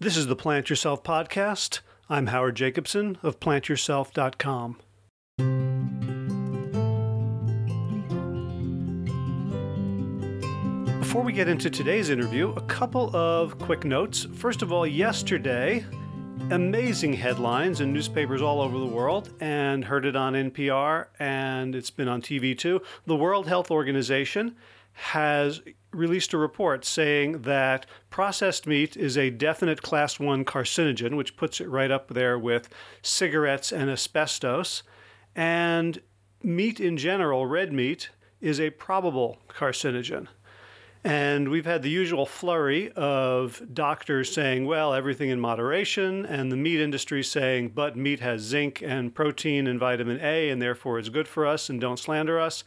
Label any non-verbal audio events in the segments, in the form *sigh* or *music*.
This is the Plant Yourself Podcast. I'm Howard Jacobson of plantyourself.com. Before we get into today's interview, a couple of quick notes. First of all, yesterday, amazing headlines in newspapers all over the world and heard it on NPR and it's been on TV too. The World Health Organization has released a report saying that processed meat is a definite class 1 carcinogen, which puts it right up there with cigarettes and asbestos. And meat in general, red meat, is a probable carcinogen. And we've had the usual flurry of doctors saying, well, everything in moderation, and the meat industry saying, but meat has zinc and protein and vitamin A, and therefore it's good for us, and don't slander us.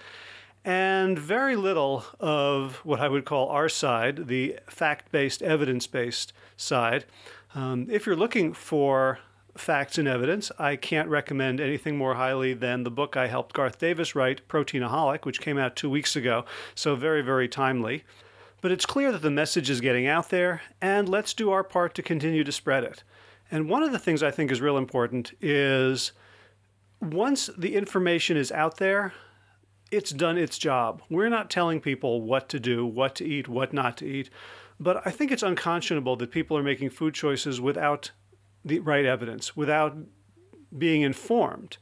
And very little of what I would call our side, the fact based, evidence based side. Um, if you're looking for facts and evidence, I can't recommend anything more highly than the book I helped Garth Davis write, Proteinaholic, which came out two weeks ago. So, very, very timely. But it's clear that the message is getting out there, and let's do our part to continue to spread it. And one of the things I think is real important is once the information is out there, it's done its job. We're not telling people what to do, what to eat, what not to eat. But I think it's unconscionable that people are making food choices without the right evidence, without being informed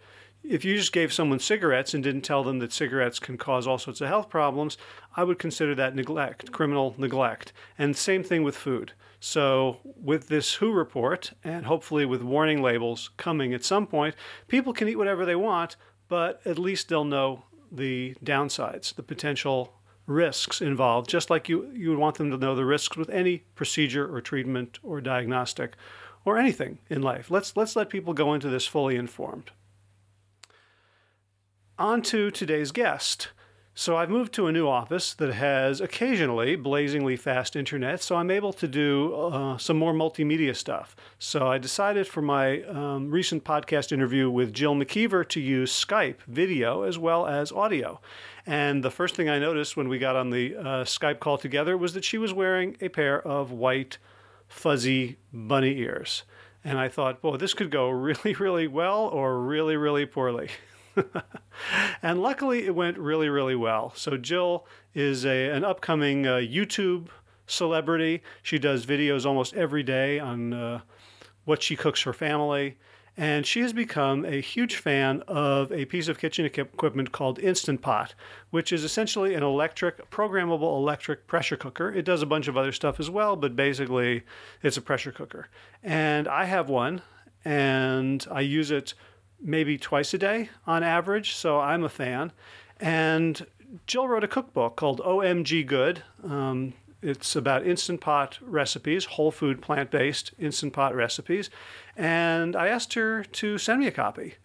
if you just gave someone cigarettes and didn't tell them that cigarettes can cause all sorts of health problems, I would consider that neglect, criminal neglect. And same thing with food. So, with this WHO report, and hopefully with warning labels coming at some point, people can eat whatever they want, but at least they'll know the downsides, the potential risks involved, just like you, you would want them to know the risks with any procedure or treatment or diagnostic or anything in life. Let's, let's let people go into this fully informed on to today's guest. So I've moved to a new office that has occasionally blazingly fast internet, so I'm able to do uh, some more multimedia stuff. So I decided for my um, recent podcast interview with Jill McKeever to use Skype video as well as audio. And the first thing I noticed when we got on the uh, Skype call together was that she was wearing a pair of white, fuzzy bunny ears. And I thought, well, this could go *laughs* really, really well or really, really poorly. *laughs* *laughs* and luckily, it went really, really well. So, Jill is a, an upcoming uh, YouTube celebrity. She does videos almost every day on uh, what she cooks for family. And she has become a huge fan of a piece of kitchen equipment called Instant Pot, which is essentially an electric, programmable electric pressure cooker. It does a bunch of other stuff as well, but basically it's a pressure cooker. And I have one, and I use it maybe twice a day on average, so I'm a fan. And Jill wrote a cookbook called OMG Good. Um, it's about Instant Pot recipes, whole food, plant based Instant Pot recipes. And I asked her to send me a copy.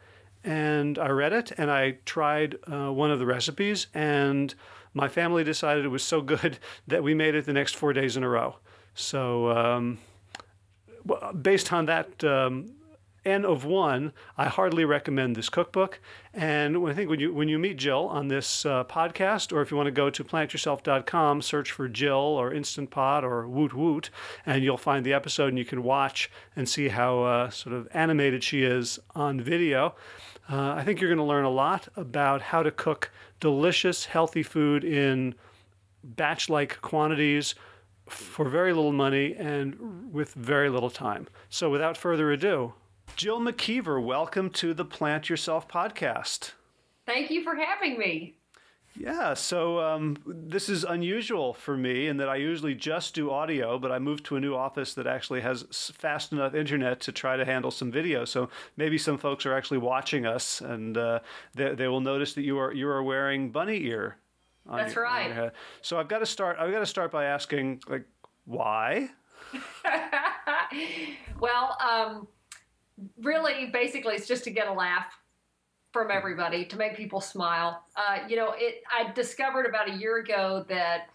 And I read it and I tried uh, one of the recipes, and my family decided it was so good *laughs* that we made it the next four days in a row. So, um, based on that um, N of one, I hardly recommend this cookbook. And I think when you when you meet Jill on this uh, podcast, or if you want to go to plantyourself.com, search for Jill or Instant Pot or Woot Woot, and you'll find the episode, and you can watch and see how uh, sort of animated she is on video. Uh, I think you're going to learn a lot about how to cook delicious, healthy food in batch-like quantities for very little money and with very little time. So, without further ado, Jill McKeever, welcome to the Plant Yourself podcast. Thank you for having me. Yeah, so um, this is unusual for me in that I usually just do audio, but I moved to a new office that actually has fast enough internet to try to handle some video. So maybe some folks are actually watching us, and uh, they, they will notice that you are you are wearing bunny ear. That's your, right. So I've got to start. I've got to start by asking, like, why? *laughs* well. Um, really, basically, it's just to get a laugh from everybody to make people smile. Uh, you know, it. I discovered about a year ago that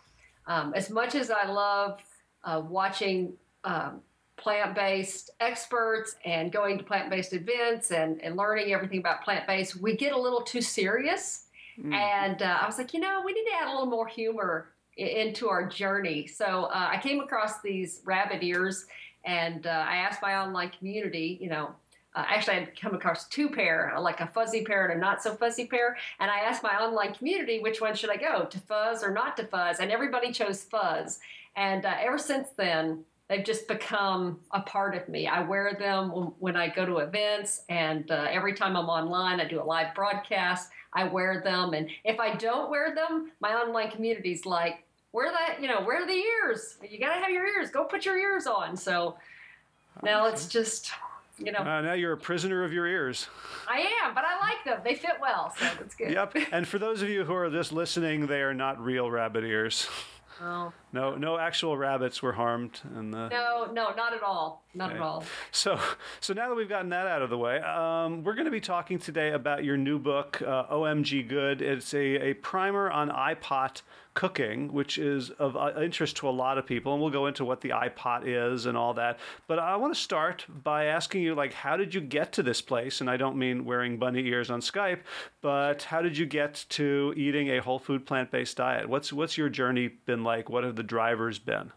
um, as much as I love uh, watching um, plant-based experts and going to plant-based events and, and learning everything about plant-based, we get a little too serious. Mm. And uh, I was like, you know, we need to add a little more humor into our journey. So uh, I came across these rabbit ears And uh, I asked my online community, you know, uh, actually, I'd come across two pair, like a fuzzy pair and a not so fuzzy pair. And I asked my online community, which one should I go to fuzz or not to fuzz? And everybody chose fuzz. And uh, ever since then, they've just become a part of me. I wear them when I go to events, and uh, every time I'm online, I do a live broadcast. I wear them, and if I don't wear them, my online community's like, "Where that? You know, where are the ears? You gotta have your ears. Go put your ears on." So now it's just. You know, uh, now you're a prisoner of your ears. I am, but I like them. They fit well, so that's good. Yep. And for those of you who are just listening, they are not real rabbit ears. Oh. No, no actual rabbits were harmed. And the... no, no, not at all, not okay. at all. So, so now that we've gotten that out of the way, um, we're going to be talking today about your new book, uh, OMG Good. It's a, a primer on iPot cooking, which is of uh, interest to a lot of people, and we'll go into what the iPot is and all that. But I want to start by asking you, like, how did you get to this place? And I don't mean wearing bunny ears on Skype, but how did you get to eating a whole food plant based diet? What's what's your journey been like? What have the drivers been?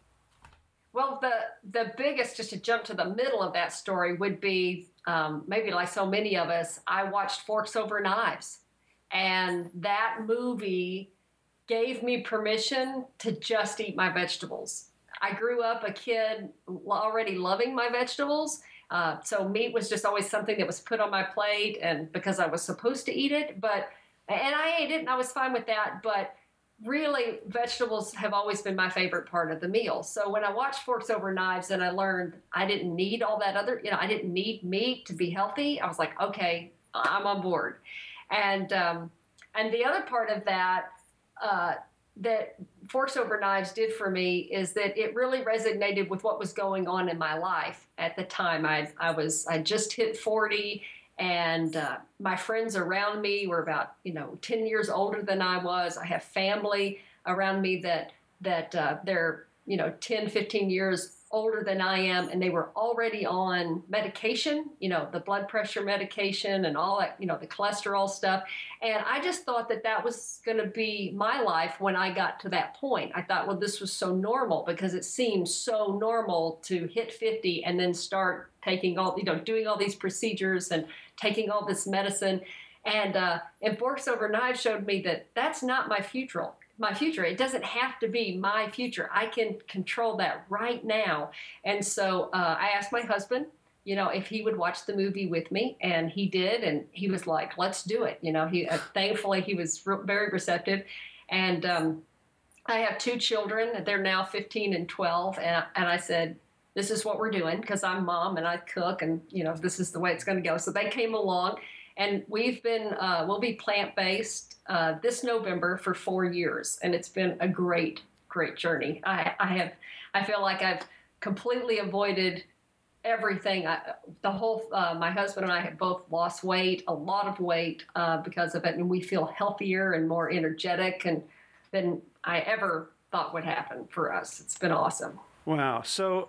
Well, the the biggest, just to jump to the middle of that story, would be um, maybe like so many of us. I watched Forks Over Knives, and that movie gave me permission to just eat my vegetables. I grew up a kid already loving my vegetables. Uh, so meat was just always something that was put on my plate, and because I was supposed to eat it, but and I ate it, and I was fine with that. But really, vegetables have always been my favorite part of the meal. So when I watched Forks Over Knives, and I learned I didn't need all that other, you know, I didn't need meat to be healthy. I was like, okay, I'm on board. And um, and the other part of that uh, that Forks Over Knives did for me is that it really resonated with what was going on in my life at the time. I, I was I just hit 40 and uh, my friends around me were about you know 10 years older than I was. I have family around me that that uh, they're you know 10 15 years older than I am, and they were already on medication, you know, the blood pressure medication and all that, you know, the cholesterol stuff. And I just thought that that was going to be my life when I got to that point. I thought, well, this was so normal because it seemed so normal to hit 50 and then start taking all, you know, doing all these procedures and taking all this medicine. And uh, and Forks Over Knives showed me that that's not my future my future. It doesn't have to be my future. I can control that right now. And so uh, I asked my husband, you know, if he would watch the movie with me, and he did, and he was like, "Let's do it." You know, he uh, thankfully he was re- very receptive, and um, I have two children. They're now 15 and 12, and and I said, "This is what we're doing," because I'm mom and I cook, and you know, this is the way it's going to go. So they came along, and we've been uh, we'll be plant based uh, this November for four years, and it's been a great great journey. I, I have I feel like I've completely avoided everything. I, the whole uh, my husband and I have both lost weight, a lot of weight uh, because of it, and we feel healthier and more energetic and than I ever thought would happen for us. It's been awesome. Wow. So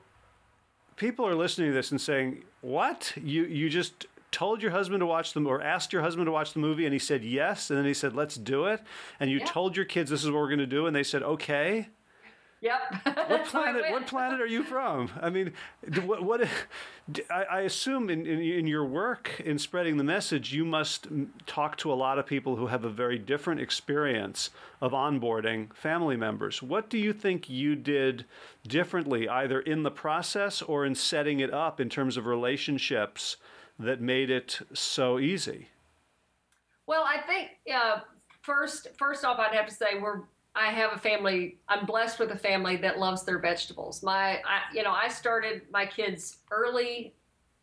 people are listening to this and saying, "What? You you just told your husband to watch them or asked your husband to watch the movie and he said yes and then he said let's do it and you yeah. told your kids this is what we're going to do and they said okay Yep. what *laughs* planet? what planet are you from? I mean, what? what I, I assume in, in, in your work in spreading the message, you must talk to a lot of people who have a very different experience of onboarding family members. What do you think you did differently, either in the process or in setting it up in terms of relationships? that made it so easy? Well, I think uh, first first off, I'd have to say we're I have a family. I'm blessed with a family that loves their vegetables. My, I, you know, I started my kids early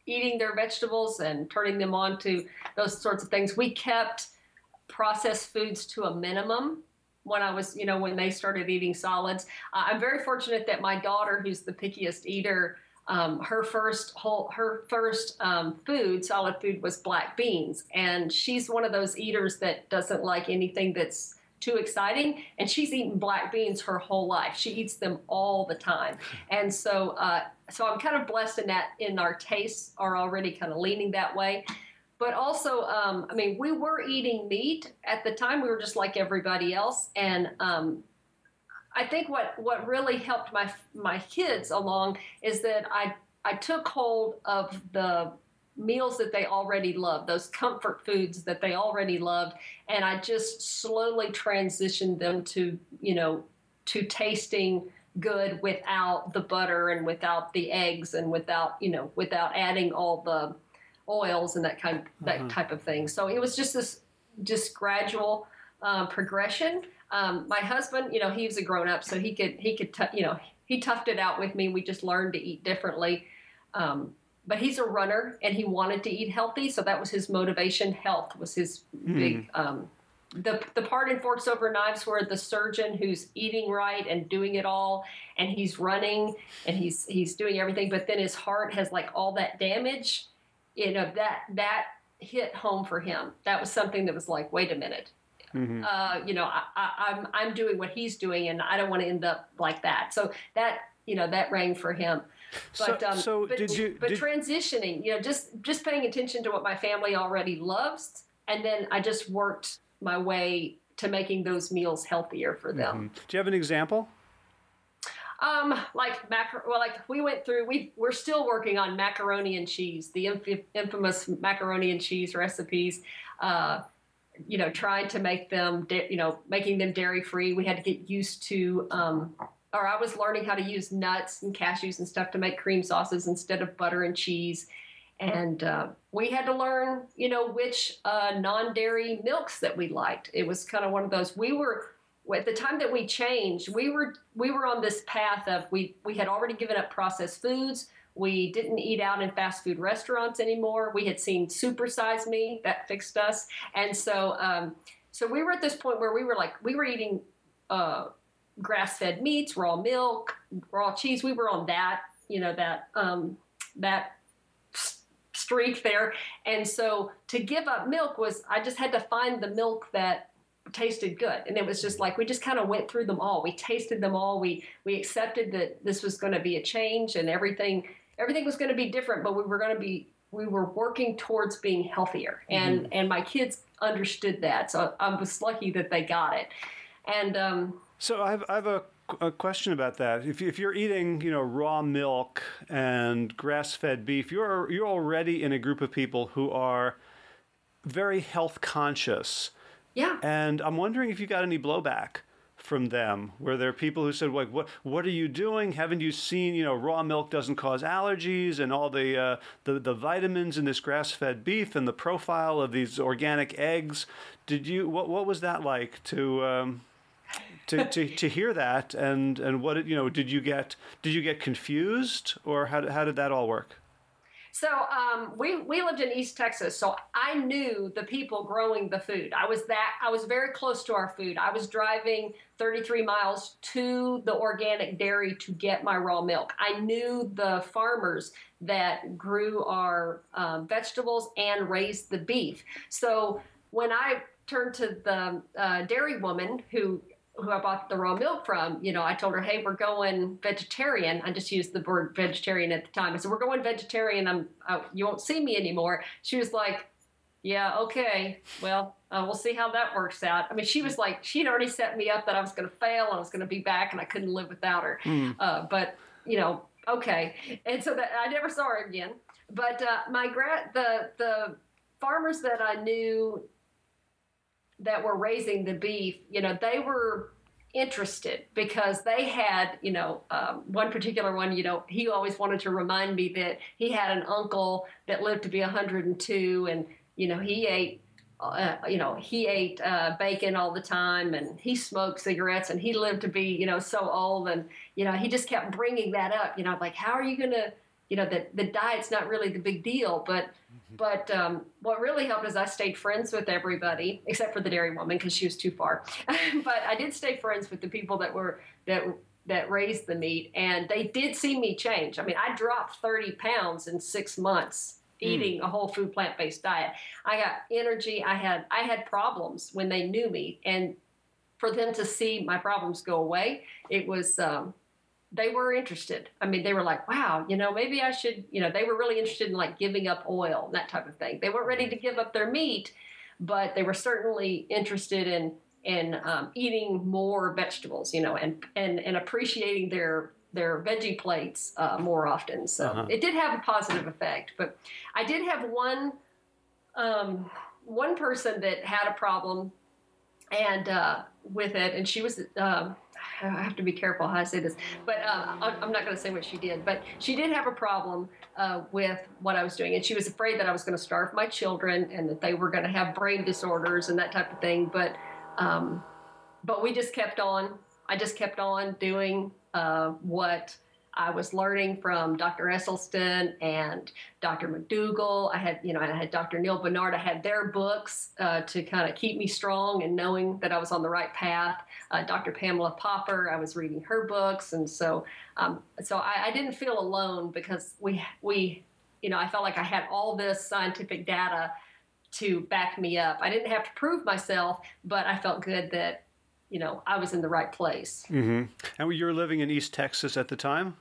eating their vegetables and turning them on to those sorts of things. We kept processed foods to a minimum when I was, you know, when they started eating solids. Uh, I'm very fortunate that my daughter, who's the pickiest eater, um, her first whole her first um, food solid food was black beans and she's one of those eaters that doesn't like anything that's too exciting and she's eaten black beans her whole life. She eats them all the time. *laughs* And so uh, so i'm kind of blessed in that in our tastes are already kind of leaning that way. But also um, i mean we were eating meat at the time we were just like everybody else and um, I think what what really helped my my kids along is that I I took hold of the meals that they already loved, those comfort foods that they already loved, and I just slowly transitioned them to, you know, to tasting good without the butter and without the eggs and without, you know, without adding all the oils and that kind that uh-huh. type of thing. So it was just this just gradual um, progression. Um, my husband, you know, he was a grown up, so he could he could t- you know he toughed it out with me. We just learned to eat differently. Um, but he's a runner and he wanted to eat healthy, so that was his motivation. Health was his mm. big. Um, the the part in Forks Over Knives where the surgeon who's eating right and doing it all, and he's running and he's he's doing everything, but then his heart has like all that damage. You know that that hit home for him. That was something that was like, wait a minute. Mm-hmm. Uh, you know, I, I, I'm I'm doing what he's doing, and I don't want to end up like that. So that you know that rang for him. But, so, um, so but, did you? But did, transitioning, you know, just just paying attention to what my family already loves, and then I just worked my way to making those meals healthier for them. Mm-hmm. Do you have an example? Um, like macar- well, like we went through. We we're still working on macaroni and cheese, the inf- infamous macaroni and cheese recipes. Uh, you know, trying to make them, da- you know, making them dairy free. We had to get used to um, or I was learning how to use nuts and cashews and stuff to make cream sauces instead of butter and cheese. And uh, we had to learn, you know, which uh, non-dairy milks that we liked. It was kind of one of those. We were at the time that we changed. We were we were on this path of we we had already given up processed foods. We didn't eat out in fast food restaurants anymore. We had seen Supersize Me that fixed us, and so um, so we were at this point where we were like we were eating. Uh, grass-fed meats, raw milk, raw cheese. We were on that, you know, that um, that streak there. And so to give up milk was I just had to find the milk that tasted good and it was just like we just kind of went through them all we tasted them all we we accepted that this was going to be a change and everything everything was going to be different but we were going to be we were working towards being healthier and mm-hmm. and my kids understood that so i was lucky that they got it and um, so I have, I have a, a question about that. If, if you're eating, you know, raw milk and grass-fed beef, you're you're already in a group of people who are very health conscious. Yeah. And I'm wondering if you got any blowback from them where there are people who said like what what are you doing haven't you seen you know raw milk doesn't cause allergies and all the uh, the, the vitamins in this grass-fed beef and the profile of these organic eggs did you what what was that like to um, to, to, to hear that and and what you know did you get did you get confused or how, how did that all work so um, we we lived in East Texas, so I knew the people growing the food. I was that I was very close to our food. I was driving 33 miles to the organic dairy to get my raw milk. I knew the farmers that grew our um, vegetables and raised the beef. So when I turned to the uh, dairy woman who who I bought the raw milk from, you know, I told her, "Hey, we're going vegetarian." I just used the word vegetarian at the time. I said, "We're going vegetarian. I'm uh, you won't see me anymore." She was like, "Yeah, okay. Well, uh, we'll see how that works out." I mean, she was like, she'd already set me up that I was going to fail, and I was going to be back, and I couldn't live without her. Mm. Uh, but you know, okay. And so that I never saw her again. But uh, my gra- the the farmers that I knew that were raising the beef, you know, they were interested because they had, you know, um, one particular one, you know, he always wanted to remind me that he had an uncle that lived to be 102 and, you know, he ate. Uh, you know, he ate uh, bacon all the time, and he smoked cigarettes, and he lived to be, you know, so old, and you know, he just kept bringing that up. You know, like, how are you going to, you know, the the diet's not really the big deal, but but um, what really helped is I stayed friends with everybody except for the dairy woman because she was too far. *laughs* but I did stay friends with the people that were that that raised the meat, and they did see me change. I mean, I dropped thirty pounds in six months hmm. eating mm. a whole food plant based diet. I got energy. I had I had problems when they knew me, and for them to see my problems go away, it was. Um, they were interested. I mean, they were like, wow, you know, maybe I should, you know, they were really interested in like giving up oil that type of thing. They weren't ready to give up their meat, but they were certainly interested in in um, eating more vegetables, you know, and and and appreciating their their veggie plates uh, more often. So uh-huh. it did have a positive effect. But I did have one um, one person that had a problem and uh, with it, and she was. Um, *sighs* I have to be careful how I say this, but uh, I'm not going to say what she did. But she did have a problem uh, with what I was doing, and she was afraid that I was going to starve my children and that they were going to have brain disorders and that type of thing. But um, but we just kept on. I just kept on doing uh, what I was learning from Dr. Esselstyn and Dr. McDougall. I had, you know, I had Dr. Neal Barnard. I had their books uh, to kind of keep me strong and knowing that I was on the right path. Uh, Dr. Pamela Popper, I was reading her books, and so, um, so I, I didn't feel alone because we, we, you know, I felt like I had all this scientific data to back me up. I didn't have to prove myself, but I felt good that you know I was in the right place. Mm-hmm. And you were living in East Texas at the time.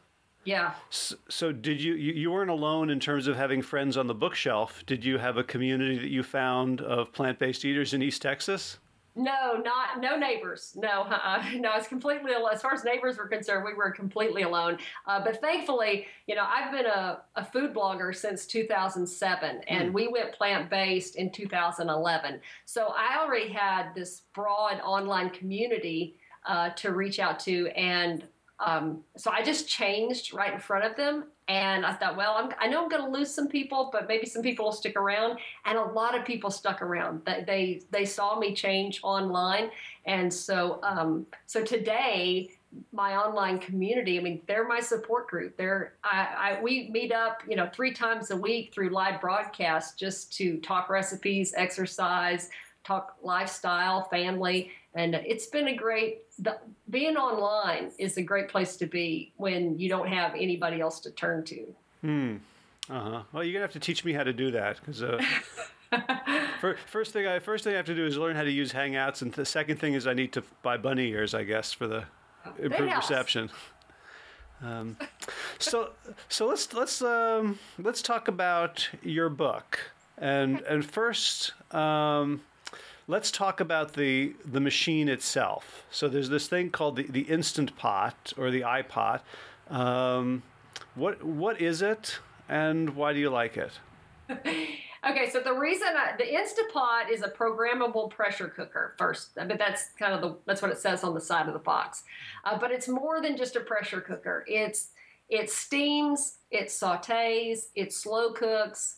Yeah. So, so, did you, you you weren't alone in terms of having friends on the bookshelf? Did you have a community that you found of plant-based eaters in East Texas? No, not no neighbors. No, uh, *laughs* no, it's completely as far as neighbors were concerned, we were completely alone. Uh, but thankfully, you know, I've been a, a food blogger since 2007, and mm. we went plant based in 2011. So I already had this broad online community uh, to reach out to, and um, so I just changed right in front of them. And I thought, well, I'm, i know I'm going to lose some people, but maybe some people will stick around. And a lot of people stuck around. They they, they saw me change online, and so um, so today my online community. I mean, they're my support group. They're I, I we meet up, you know, three times a week through live broadcast just to talk recipes, exercise, talk lifestyle, family, and it's been a great. The, being online is a great place to be when you don't have anybody else to turn to. Hmm. Uh huh. Well, you're gonna have to teach me how to do that because. Uh, *laughs* first thing I first thing I have to do is learn how to use Hangouts, and the second thing is I need to buy bunny ears, I guess, for the improved reception. Um, so so let's let's um, let's talk about your book, and and first. Um, let's talk about the the machine itself. So there's this thing called the, the Instant Pot or the iPot. Um, what what is it, and why do you like it? *laughs* okay, so the reason I, the Instapot is a programmable pressure cooker first, but that's kind of the that's what it says on the side of the box. Uh, but it's more than just a pressure cooker. It's it steams, it sautés, it slow cooks.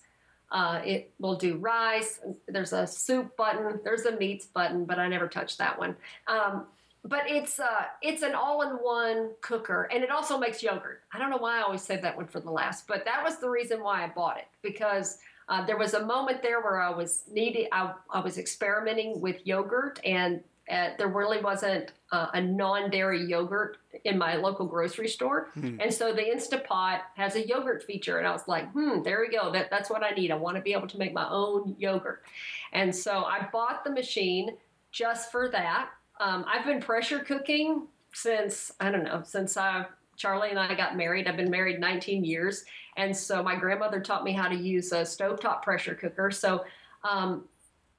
Uh, it will do rice. There's a soup button. There's a meats button, but I never touched that one. Um, but it's uh, it's an all-in-one cooker, and it also makes yogurt. I don't know why I always save that one for the last, but that was the reason why I bought it because uh, there was a moment there where I was needing, I, I was experimenting with yogurt, and uh, there really wasn't uh, a non-dairy yogurt in my local grocery store, hmm. and so the Instapot has a yogurt feature, and I was like, hmm, there we go. That that's what I need. I want to be able to make my own yogurt, and so I bought the machine just for that. Um, I've been pressure cooking since I don't know since I Charlie and I got married. I've been married 19 years, and so my grandmother taught me how to use a stovetop pressure cooker. So um,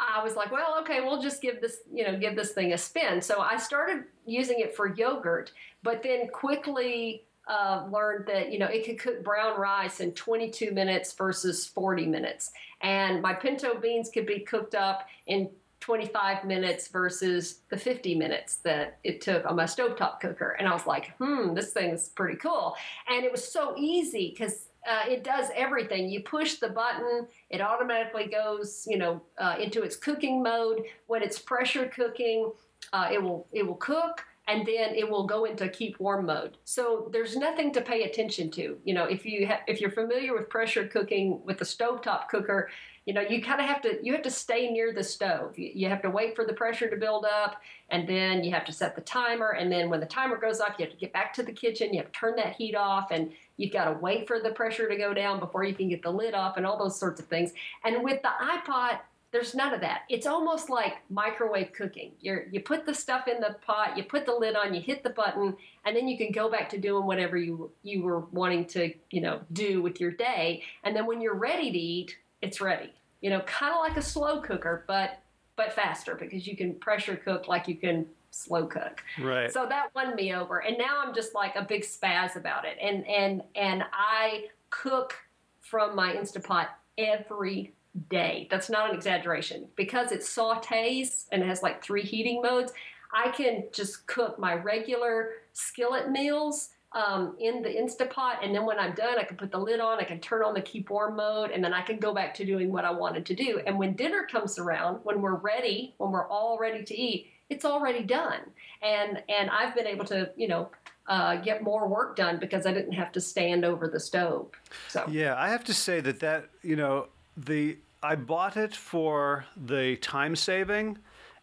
I was like, well, okay, we'll just give this, you know, give this thing a spin. So I started using it for yogurt, but then quickly uh, learned that you know it could cook brown rice in 22 minutes versus 40 minutes, and my pinto beans could be cooked up in 25 minutes versus the 50 minutes that it took on my stovetop cooker. And I was like, hmm, this thing's pretty cool. And it was so easy because uh, it does everything. You push the button, it automatically goes, you know, uh, into its cooking mode. When it's pressure cooking, uh, it will it will cook, and then it will go into keep warm mode. So there's nothing to pay attention to. You know, if you ha- if you're familiar with pressure cooking with a stovetop cooker, you know you kind of have to you have to stay near the stove you, you, have to wait for the pressure to build up and then you have to set the timer and then when the timer goes off you have to get back to the kitchen you have to turn that heat off and you've got to wait for the pressure to go down before you can get the lid off and all those sorts of things and with the iPot there's none of that. It's almost like microwave cooking. You you put the stuff in the pot, you put the lid on, you hit the button, and then you can go back to doing whatever you you were wanting to you know do with your day. And then when you're ready to eat, it's ready you know, kind of like a slow cooker, but but faster because you can pressure cook like you can slow cook. Right. So that won me over, and now I'm just like a big spaz about it. And and and I cook from my Instapot every day. That's not an exaggeration because it sautés and it has like three heating modes. I can just cook my regular skillet meals um, in the Instapot, and then when I'm done, I can put the lid on. I can turn on the keep warm mode, and then I can go back to doing what I wanted to do. And when dinner comes around, when we're ready, when we're all ready to eat, it's already done. And and I've been able to, you know, uh, get more work done because I didn't have to stand over the stove. So yeah, I have to say that that you know the I bought it for the time saving,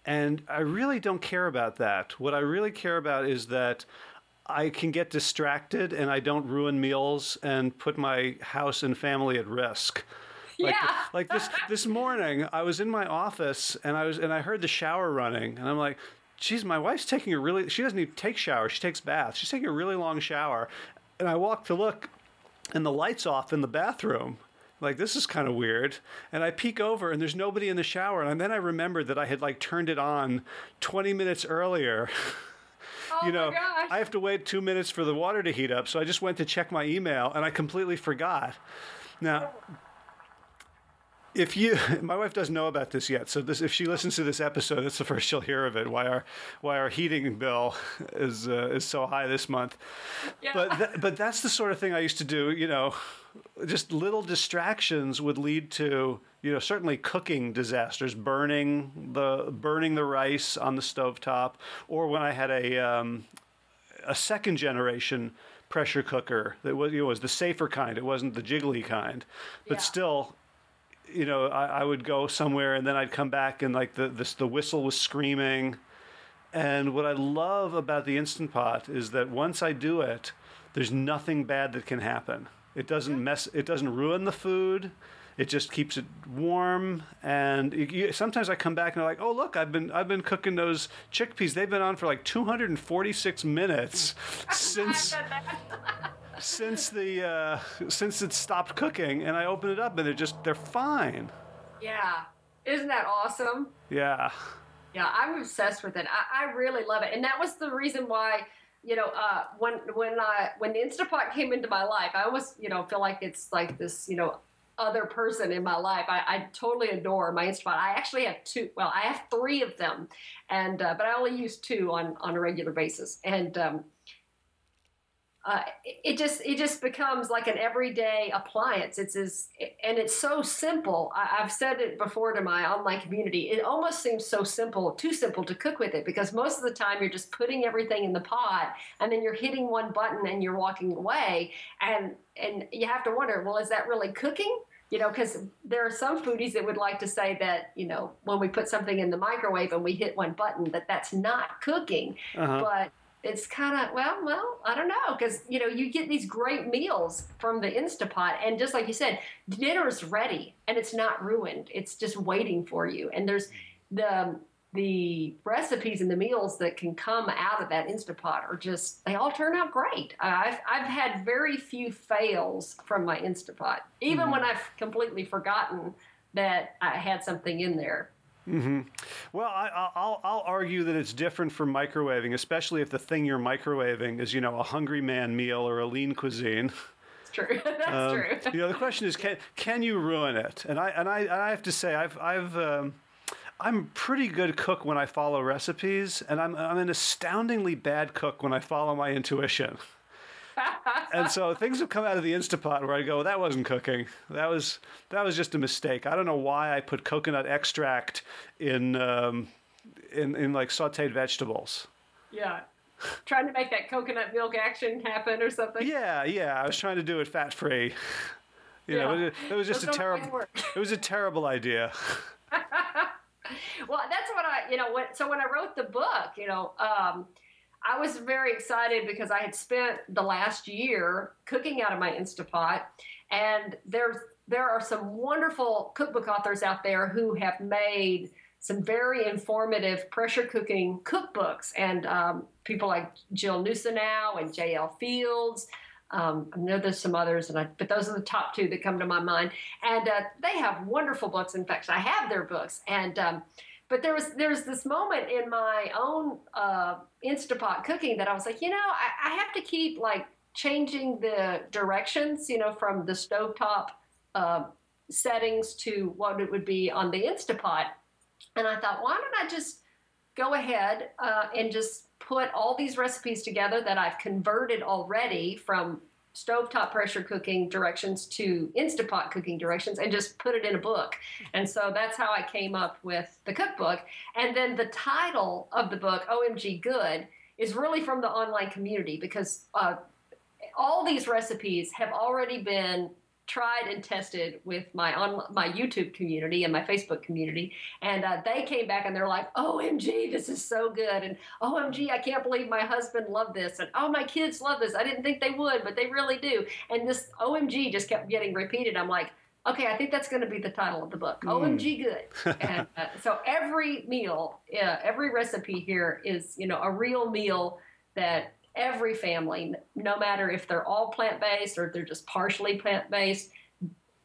and I really don't care about that. What I really care about is that I can get distracted and I don't ruin meals and put my house and family at risk. Like, yeah. like this this morning, I was in my office and I was and I heard the shower running, and I'm like, "Geez, my wife's taking a really. She doesn't even take showers. She takes baths. She's taking a really long shower." And I walk to look, and the lights off in the bathroom. Like this is kind of weird, and I peek over and there's nobody in the shower, and then I remembered that I had like turned it on 20 minutes earlier. *laughs* Oh you know. I have to wait two minutes for the water to heat up, so I just went to check my email and I completely forgot. Now, if you, *laughs* my wife doesn't know about this yet, so this, if she listens to this episode, that's the first *laughs* she'll hear of it. Why our, why our heating bill *laughs* is uh, is so high this month. Yeah. But th- but that's the sort of thing I used to do. You know, just little distractions would lead to you know certainly cooking disasters, burning the burning the rice on the stovetop, or when I had a um, a second generation pressure cooker that was, you know, was the safer kind. It wasn't the jiggly kind, but Yeah. still, you know, I, I would go somewhere and then I'd come back and like the this, the whistle was screaming. And what I love about the Instant Pot is that once I do it, there's nothing bad that can happen. It doesn't mess. It doesn't ruin the food. It just keeps it warm. And you, you- sometimes I come back and I'm like, oh look, I've been I've been cooking those chickpeas. They've been on for like 246 minutes *laughs* since since the uh, since it stopped cooking. And I open it up and they're just they're fine. yeah. Isn't that awesome? Yeah. Yeah, I'm obsessed with it. I, I really love it, and that was the reason why, you know, uh, when when I when the Instapot came into my life, I almost you know feel like it's like this you know other person in my life. I, I totally adore my Instapot. I actually have two. Well, I have three of them, and uh, but I only use two on on a regular basis, and. Um, uh, it- just it just becomes like an everyday appliance. It's as and it's so simple. I, I've said it before to my online community. It almost seems so simple, too simple to cook with it because most of the time you're just putting everything in the pot and then you're hitting one button and you're walking away and and you have to wonder, well, is that really cooking? You know, because there are some foodies that would like to say that you know when we put something in the microwave and we hit one button that that's not cooking Uh-huh. but it's kind of well well i don't know because you know you get these great meals from the instapot and just like you said dinner's ready and it's not ruined it's just waiting for you and there's the um, the recipes and the meals that can come out of that instapot are just they all turn out great. I've, I've had very few fails from my instapot even mm-hmm. when i've completely forgotten that i had something in there Well, I, I- I'll I'll argue that it's different from microwaving, especially if the thing you're microwaving is you know a hungry man meal or a lean cuisine. it's true *laughs* that's Um, true you know, the question is, can can you ruin it? And I and I and I have to say, I've I've um, I'm a pretty good cook when I follow recipes, and I'm I'm an astoundingly bad cook when I follow my intuition. And so things have come out of the Instapot where I go, that wasn't cooking. That was that was just a mistake. I don't know why I put coconut extract in um, in in like sautéed vegetables. Yeah. Trying to make that coconut milk action happen or something. Yeah, yeah. I was trying to do it fat free. *laughs* You know, Yeah. it, it was just a Those don't terrible. It was a terrible idea. *laughs* Well, that's what I, you know, when, so when I wrote the book, you know, um, I was very excited because I had spent the last year cooking out of my Instapot, and there's there are some wonderful cookbook authors out there who have made some very informative pressure cooking cookbooks, and um, people like Jill Nussinow and J.L. Fields. Um, I know there's some others, and I, but those are the top two that come to my mind. And uh, they have wonderful books. In fact, I have their books, and um, but there was there was this moment in my own uh, Instapot cooking that I was like, you know, I, I have to keep like changing the directions, you know, from the stovetop uh, settings to what it would be on the Instapot. And I thought, why don't I just go ahead uh, and just put all these recipes together that I've converted already from stovetop pressure cooking directions to Instapot cooking directions and just put it in a book. And so that's how I came up with the cookbook. And then the title of the book, OMG Good, is really from the online community because uh, all these recipes have already been tried and tested with my on my YouTube community and my Facebook community, and uh, they came back and they're like, "OMG, this is so good!" and "OMG, I can't believe my husband loved this," and "Oh, my kids love this. I didn't think they would, but they really do." And this "OMG" just kept getting repeated. I'm like. Okay, I think that's going to be the title of the book. Mm. OMG, good. *laughs* and uh, so every meal, uh, every recipe here is, you know, a real meal that every family, no matter if they're all plant based or if they're just partially plant based,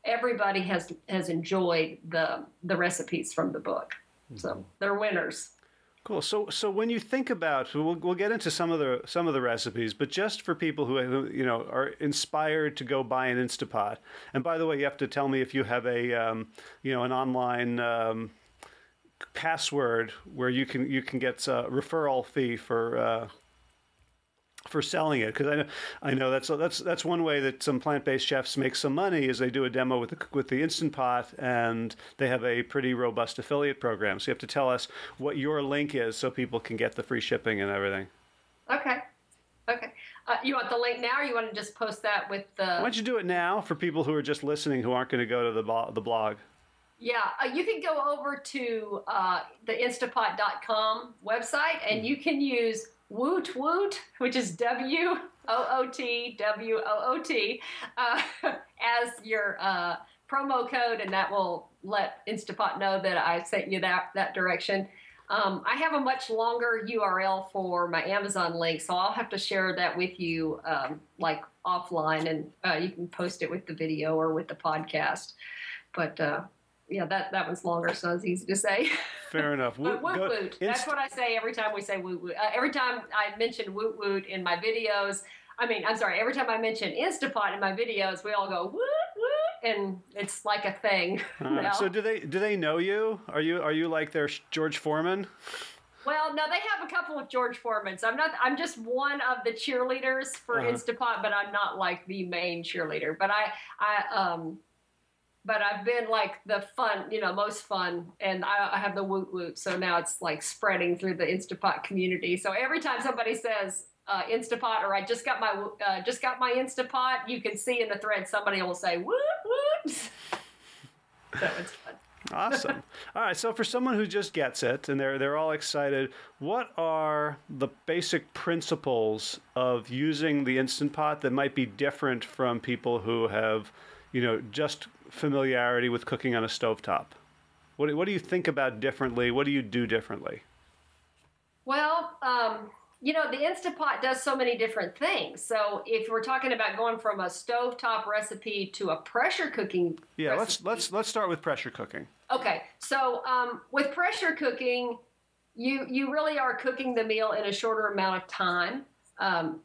everybody has has enjoyed the the recipes from the book. So mm-hmm. they're winners. Cool. So, so when you think about, we'll, we'll get into some of the some of the recipes, but just for people who, who you know are inspired to go buy an Instapot. And by the way, you have to tell me if you have a um, you know an online um, password where you can you can get a referral fee for uh, for selling it because I know I know that's that's that's one way that some plant-based chefs make some money is they do a demo with the with the instant pot and they have a pretty robust affiliate program. So you have to tell us what your link is so people can get the free shipping and everything. Okay. Okay. Uh, you want the link now, or you want to just post that with the? Why don't you do it now for people who are just listening who aren't going to go to the the blog? Yeah, uh, you can go over to uh, the Instapot.com website and hmm. you can use Woot Woot, which is W O O T W O O T, uh, *laughs* as your uh, promo code, and that will let Instapot know that I sent you that that direction. Um, I have a much longer URL for my Amazon link, so I'll have to share that with you, um, like offline, and uh, you can post it with the video or with the podcast. But uh, yeah, that that one's longer, so it's easy to say. *laughs* Fair enough. woot woot. That's what I say every time we say woot woot. Uh, every time I mention woot woot in my videos, I mean, I'm sorry. Every time I mention Instapot in my videos, we all go woot woot, and it's like a thing. *laughs* Uh, so do they do they know you? Are you are you like their George Foreman? Well, no, they have a couple of George Foremans. I'm not. I'm just one of the cheerleaders for uh-huh. Instapot, but I'm not like the main cheerleader. But I, I, um, but I've been like the fun, you know, most fun, and I, I, have the woot woot. So now it's like spreading through the Instapot community. So every time somebody says uh, Instapot or I just got my uh, just got my Instapot, you can see in the thread somebody will say woot woot. *laughs* so it's fun. awesome. *laughs* All right. So for someone who just gets it and they're they're all excited, what are the basic principles of using the Instant Pot that might be different from people who have, you know, just familiarity with cooking on a stovetop? What, what do you think about differently? What do you do differently? Well, um, you know, the Instapot does so many different things. So if we're talking about going from a stovetop recipe to a pressure cooking, yeah, recipe, let's let's let's start with pressure cooking. Okay, so um, with pressure cooking, you you really are cooking the meal in a shorter amount of time. Um,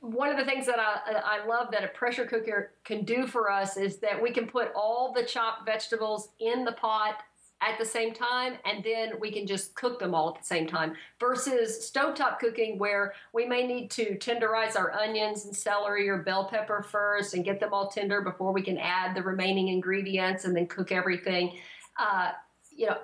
one of the things that I, I love that a pressure cooker can do for us is that we can put all the chopped vegetables in the pot at the same time and then we can just cook them all at the same time versus stovetop cooking where we may need to tenderize our onions and celery or bell pepper first and get them all tender before we can add the remaining ingredients and then cook everything. Uh, you know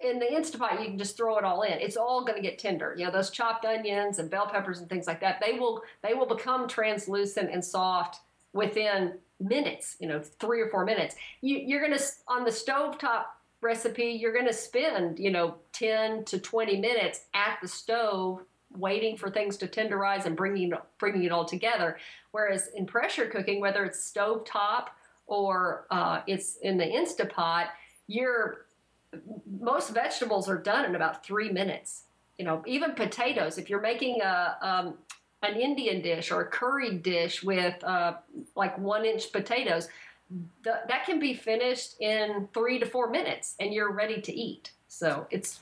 in the Instapot, you can just throw it all in. It's all going to get tender. You know, those chopped onions and bell peppers and things like that. They will they will become translucent and soft within minutes. You know, three or four minutes. You, you're going to on the stovetop recipe, you're going to spend you know ten to twenty minutes at the stove waiting for things to tenderize and bringing bringing it all together. Whereas in pressure cooking, whether it's stovetop or uh, it's in the Instapot, you're most vegetables are done in about three minutes. You know, even potatoes. If you're making a um, an Indian dish or a curry dish with uh, like one inch potatoes, the, that can be finished in three to four minutes, and you're ready to eat. So it's,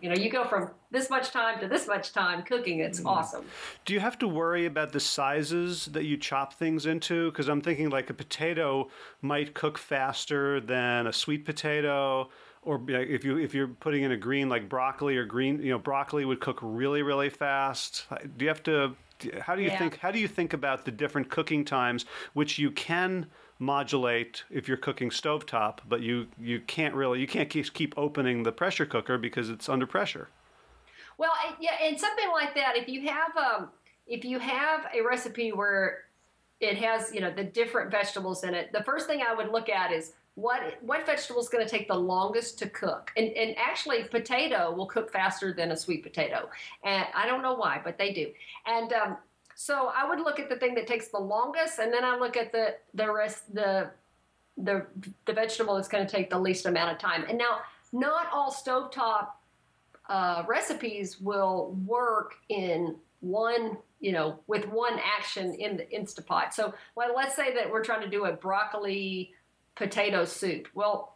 you know, you go from this much time to this much time cooking. It's mm. awesome. Do you have to worry about the sizes that you chop things into? Because I'm thinking like a potato might cook faster than a sweet potato. Or you know, if you if you're putting in a green like broccoli or green, you know, broccoli would cook really really fast. Do you have to? How do you Yeah. think? How do you think about the different cooking times, which you can modulate if you're cooking stovetop, but you you can't really you can't keep keep opening the pressure cooker because it's under pressure. Well, yeah, and something like that. If you have um, if you have a recipe where it has you know the different vegetables in it, the first thing I would look at is what what vegetable is going to take the longest to cook. And and actually, potato will cook faster than a sweet potato, and I don't know why, but they do. And um, so I would look at the thing that takes the longest, and then I look at the the rest the the the vegetable that's going to take the least amount of time. And now, not all stovetop uh, recipes will work in one, you know, with one action in the Instapot. So, well, let's say that we're trying to do a broccoli potato soup. Well,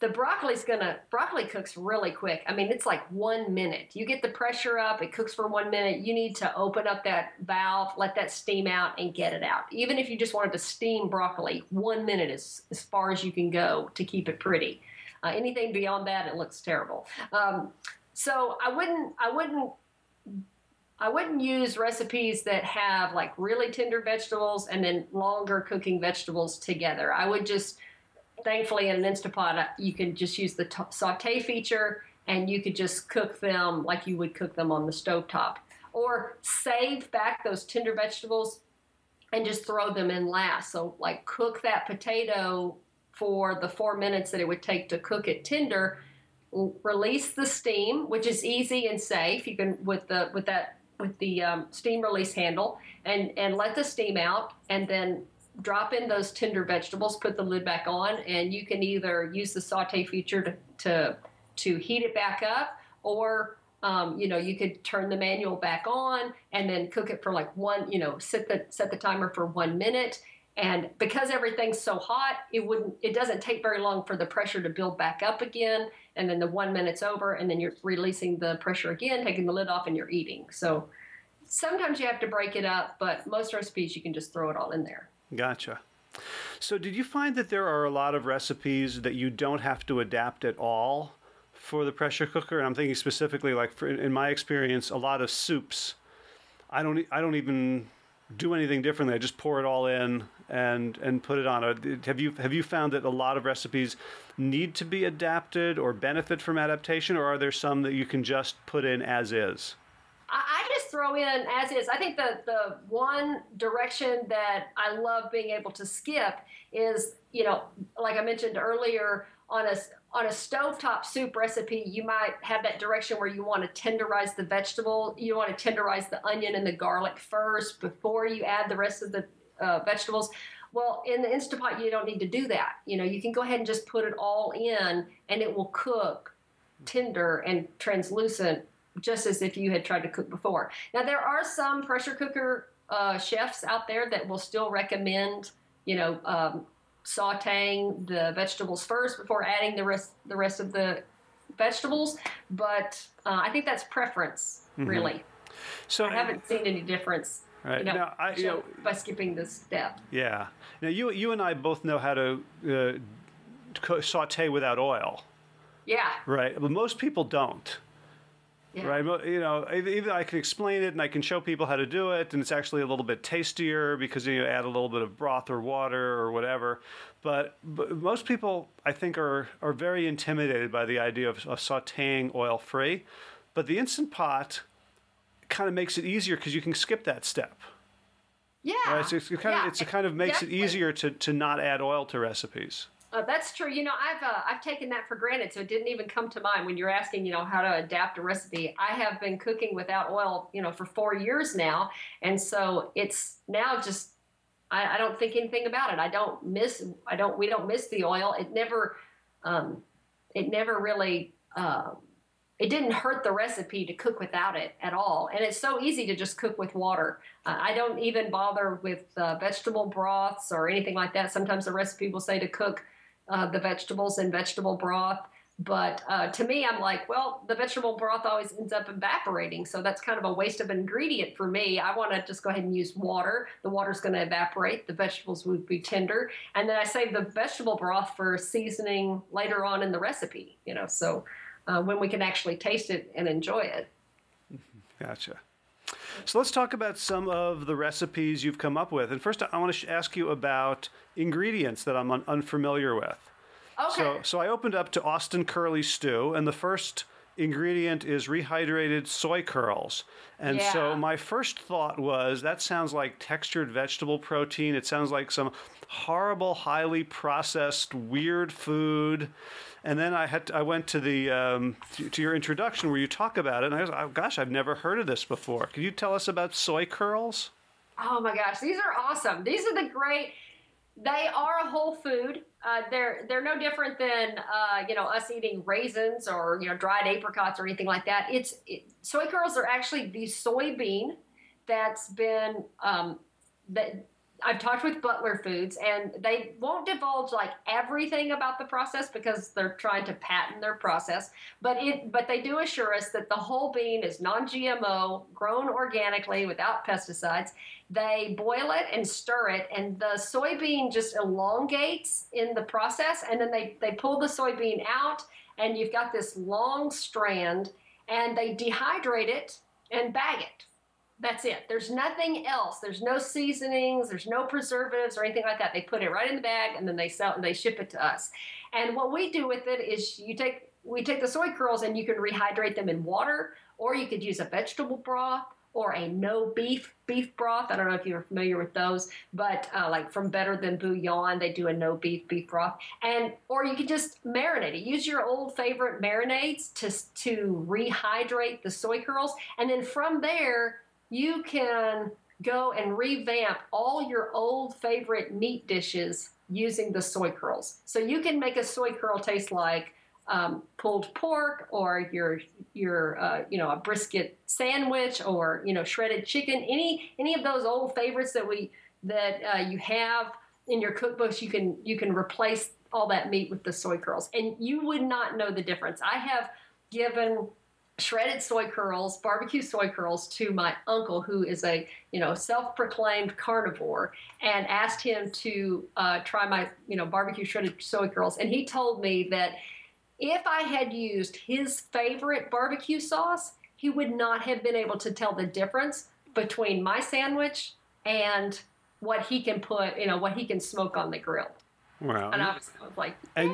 the broccoli's gonna broccoli cooks really quick. I mean, it's like one minute. You get the pressure up, it cooks for one minute. You need to open up that valve, let that steam out, and get it out. Even if you just wanted to steam broccoli, one minute is as far as you can go to keep it pretty. Uh, anything beyond that, it looks terrible. Um, so I wouldn't, I wouldn't, I wouldn't use recipes that have like really tender vegetables and then longer cooking vegetables together. I would just, thankfully, in an Instapot, uh, you can just use the t- saute feature and you could just cook them like you would cook them on the stovetop. Or save back those tender vegetables and just throw them in last. So, like, cook that potato for the four minutes that it would take to cook it tender. Release the steam, which is easy and safe. You can with the with that with the um, steam release handle, and and let the steam out, and then drop in those tender vegetables. Put the lid back on, and you can either use the saute feature to to, to heat it back up, or um, you know, you could turn the manual back on and then cook it for like one, you know, set the set the timer for one minute. And because everything's so hot, it wouldn't it doesn't take very long for the pressure to build back up again. And then the one minute's over, and then you're releasing the pressure again, taking the lid off, and you're eating. So sometimes you have to break it up, but most recipes you can just throw it all in there. Gotcha. So, did you find that there are a lot of recipes that you don't have to adapt at all for the pressure cooker? And I'm thinking specifically, like for, in my experience, a lot of soups. I don't. I don't even do anything differently. I just pour it all in and and put it on. Uh, have you have you found that a lot of recipes need to be adapted or benefit from adaptation, or are there some that you can just put in as is? Throw in as is. I think the the one direction that I love being able to skip is, you know, like I mentioned earlier, on a on a stovetop soup recipe, you might have that direction where you want to tenderize the vegetable. You want to tenderize the onion and the garlic first before you add the rest of the uh, vegetables. Well, in the Instapot, you don't need to do that. You know, you can go ahead and just put it all in, and it will cook tender and translucent just as if you had tried to cook before. Now, there are some pressure cooker uh, chefs out there that will still recommend, you know, um, sautéing the vegetables first before adding the rest the rest of the vegetables. But uh, I think that's preference, really. So I haven't seen any difference. Right. You know, Now, I- you know- by skipping this step. Yeah. Now you you and I both know how to uh, saute without oil, Yeah. right? But most people don't, yeah. right? You know, e- either I can explain it and I can show people how to do it, and it's actually a little bit tastier because you add a little bit of broth or water or whatever. But, but most people, I think, are are very intimidated by the idea of, of sautéing oil free. But the instant pot kind of makes it easier because you can skip that step. Yeah. Right? So it's it kind Yeah, of it's, it kind of makes definitely. it easier to, to not add oil to recipes. Uh, that's true. You know, I've uh, I've taken that for granted, so it didn't even come to mind when you're asking, you know, how to adapt a recipe. I have been cooking without oil, you know, for four years now, and so it's now just I, I don't think anything about it. I don't miss. I don't. We don't miss the oil. It never. Um, it never really. Uh, it didn't hurt the recipe to cook without it at all, and it's so easy to just cook with water. Uh, I don't even bother with uh, vegetable broths or anything like that. Sometimes the recipe will say to cook uh, the vegetables and vegetable broth. But uh, to me, I'm like, well, the vegetable broth always ends up evaporating. So that's kind of a waste of ingredient for me. I want to just go ahead and use water. The water's going to evaporate, the vegetables would be tender. And then I save the vegetable broth for seasoning later on in the recipe, you know, so uh, when we can actually taste it and enjoy it. *laughs* Gotcha. So let's talk about some of the recipes you've come up with. And first, I want to ask you about ingredients that I'm un- unfamiliar with. Okay. So, so I opened up to Austin Curly Stew, and the first ingredient is rehydrated soy curls. And so my first thought was that sounds like textured vegetable protein. It sounds like some horrible, highly processed, weird food. And then I had to, I went to the um, to, to your introduction where you talk about it, and I was oh, gosh, I've never heard of this before. Can you tell us about soy curls? Oh my gosh, these are awesome. These are the great. They are a whole food. Uh, they're they're no different than uh, you know us eating raisins or you know dried apricots or anything like that. It's it, soy curls are actually the soybean that's been um, that I've talked with Butler Foods and they won't divulge like everything about the process because they're trying to patent their process. But it but they do assure us that the whole bean is non-GMO, grown organically without pesticides. They boil it and stir it, and the soybean just elongates in the process, and then they, they pull the soybean out, and you've got this long strand, and they dehydrate it and bag it. That's it. There's nothing else. There's no seasonings. There's no preservatives or anything like that. They put it right in the bag and then they sell and they ship it to us. And what we do with it is you take we take the soy curls and you can rehydrate them in water, or you could use a vegetable broth or a no beef beef broth. I don't know if you're familiar with those, but uh, like from Better Than Bouillon, they do a no beef beef broth, and or you can just marinate it. Use your old favorite marinades to to rehydrate the soy curls, and then from there you can go and revamp all your old favorite meat dishes using the soy curls. So you can make a soy curl taste like um, pulled pork or your your uh, you know a brisket sandwich or you know shredded chicken. Any any of those old favorites that we that uh, you have in your cookbooks, you can you can replace all that meat with the soy curls, and you would not know the difference. I have given shredded soy curls, barbecue soy curls to my uncle, who is a you know self-proclaimed carnivore, and asked him to uh, try my you know barbecue shredded soy curls, and he told me that if I had used his favorite barbecue sauce, he would not have been able to tell the difference between my sandwich and what he can put, you know, what he can smoke on the grill. Wow. And I was, I was like, And-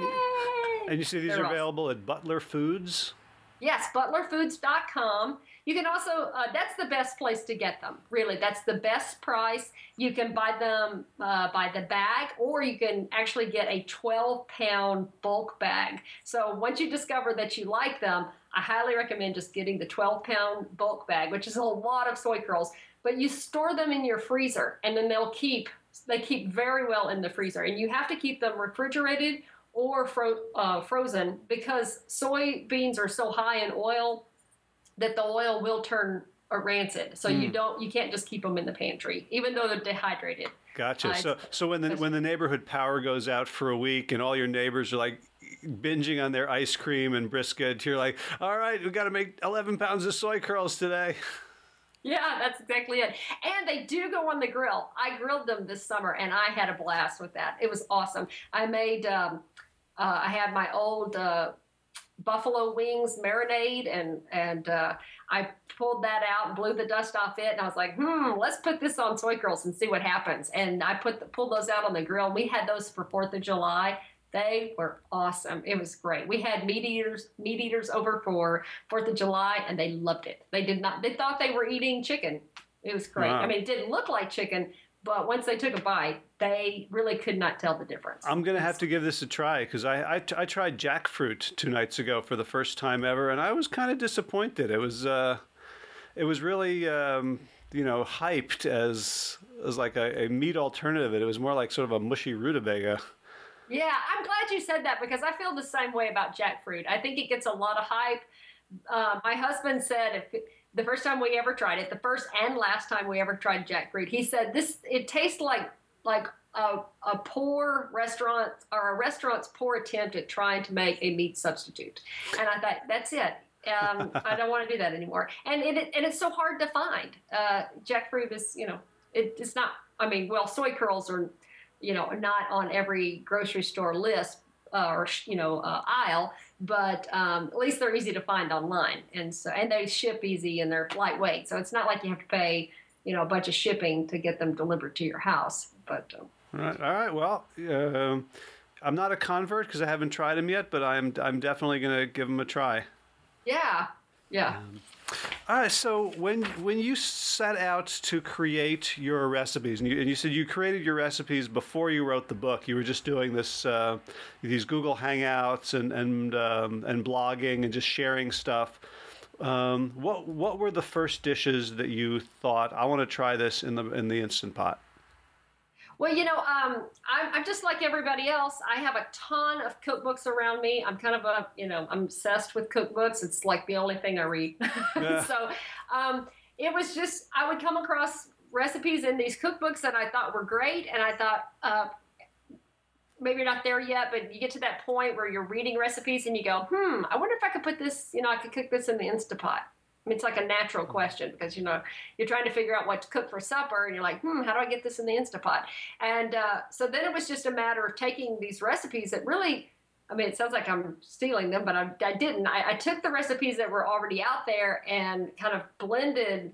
And you see these They're are awesome. available at Butler Foods. Yes, butlerfoods.com. You can also, uh, that's the best place to get them. Really, that's the best price. You can buy them uh, by the bag, or you can actually get a 12 pound bulk bag. So once you discover that you like them, I highly recommend just getting the 12 pound bulk bag, which is a lot of soy curls. But you store them in your freezer, and then they'll keep, they keep very well in the freezer. And you have to keep them refrigerated or fro- uh, frozen because soybeans are so high in oil that the oil will turn rancid. So you don't you can't just keep them in the pantry even though they're dehydrated. Gotcha. Uh, so, so when the when the neighborhood power goes out for a week and all your neighbors are like binging on their ice cream and brisket, you're like, all right, we got to make 11 pounds of soy curls today. Yeah, that's exactly it. And they do go on the grill. I grilled them this summer and I had a blast with that. It was awesome. I made um, uh, I had my old uh, buffalo wings marinade and and uh, I pulled that out and blew the dust off it and I was like, hmm, let's put this on soy curls and see what happens. And I put the, pulled those out on the grill. We had those for Fourth of July. They were awesome. It was great. We had meat eaters meat eaters over for Fourth of July and they loved it. They did not they thought they were eating chicken. It was great. Wow. I mean it didn't look like chicken, but once they took a bite, they really could not tell the difference. I'm going to have to give this a try because I, I, I tried jackfruit two nights ago for the first time ever, and I was kind of disappointed. It was uh, it was really um, you know hyped as as like a, a meat alternative. It was more like sort of a mushy rutabaga. Yeah, I'm glad you said that because I feel the same way about jackfruit. I think it gets a lot of hype. Uh, my husband said if the first time we ever tried it, the first and last time we ever tried jackfruit, he said this it tastes like like a, a poor restaurant or a restaurant's poor attempt at trying to make a meat substitute. And I thought, that's it. Um, *laughs* I don't want to do that anymore. And it, and it's so hard to find. Uh, jackfruit is, you know, it, it's not. I mean, well, soy curls are, you know, not on every grocery store list uh, or you know uh, aisle, but um, at least they're easy to find online, and so and they ship easy and they're lightweight. So it's not like you have to pay, you know, a bunch of shipping to get them delivered to your house. But um, all right, all right. Well, uh, I'm not a convert because I haven't tried them yet, but I'm I'm definitely going to give them a try. Yeah, yeah. Um, all right. So when when you set out to create your recipes, and you, and you said you created your recipes before you wrote the book, you were just doing this uh, these Google Hangouts and and um, and blogging and just sharing stuff. Um, what what were the first dishes that you thought I want to try this in the in the instant pot? Well, you know, um, I'm, I'm, just like everybody else. I have a ton of cookbooks around me. I'm kind of a, you know, I'm obsessed with cookbooks. It's like the only thing I read. *laughs* Yeah. so um, it was just, I would come across recipes in these cookbooks that I thought were great. And I thought, uh, maybe you're not there yet, but you get to that point where you're reading recipes and you go, hmm, I wonder if I could put this, you know, I could cook this in the Instapot it's like a natural question because you know you're trying to figure out what to cook for supper, and you're like, hmm, how do I get this in the Instapot? And uh, so then it was just a matter of taking these recipes that really. I mean, it sounds like I'm stealing them, but I, I didn't. I, I, took the recipes that were already out there and kind of blended,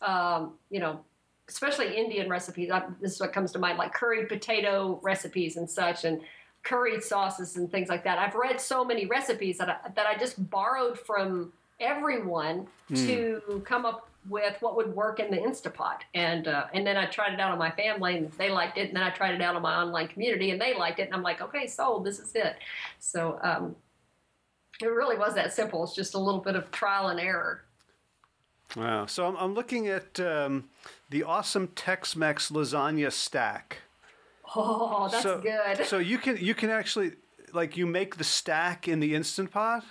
um, you know, especially Indian recipes. I, this is what comes to mind, like curried potato recipes and such, and curried sauces and things like that. I've read so many recipes that I, that I just borrowed from everyone mm. to come up with what would work in the Instapot. And uh, and then I tried it out on my family and they liked it. And then I tried it out on my online community and they liked it. And I'm like, okay, sold. This is it. So um, it really was that simple. It's just a little bit of trial and error. Wow. So I'm, I'm looking at um, the awesome Tex-Mex lasagna stack. Oh, that's so, good. So you can you can actually like you make the stack in the instant pot.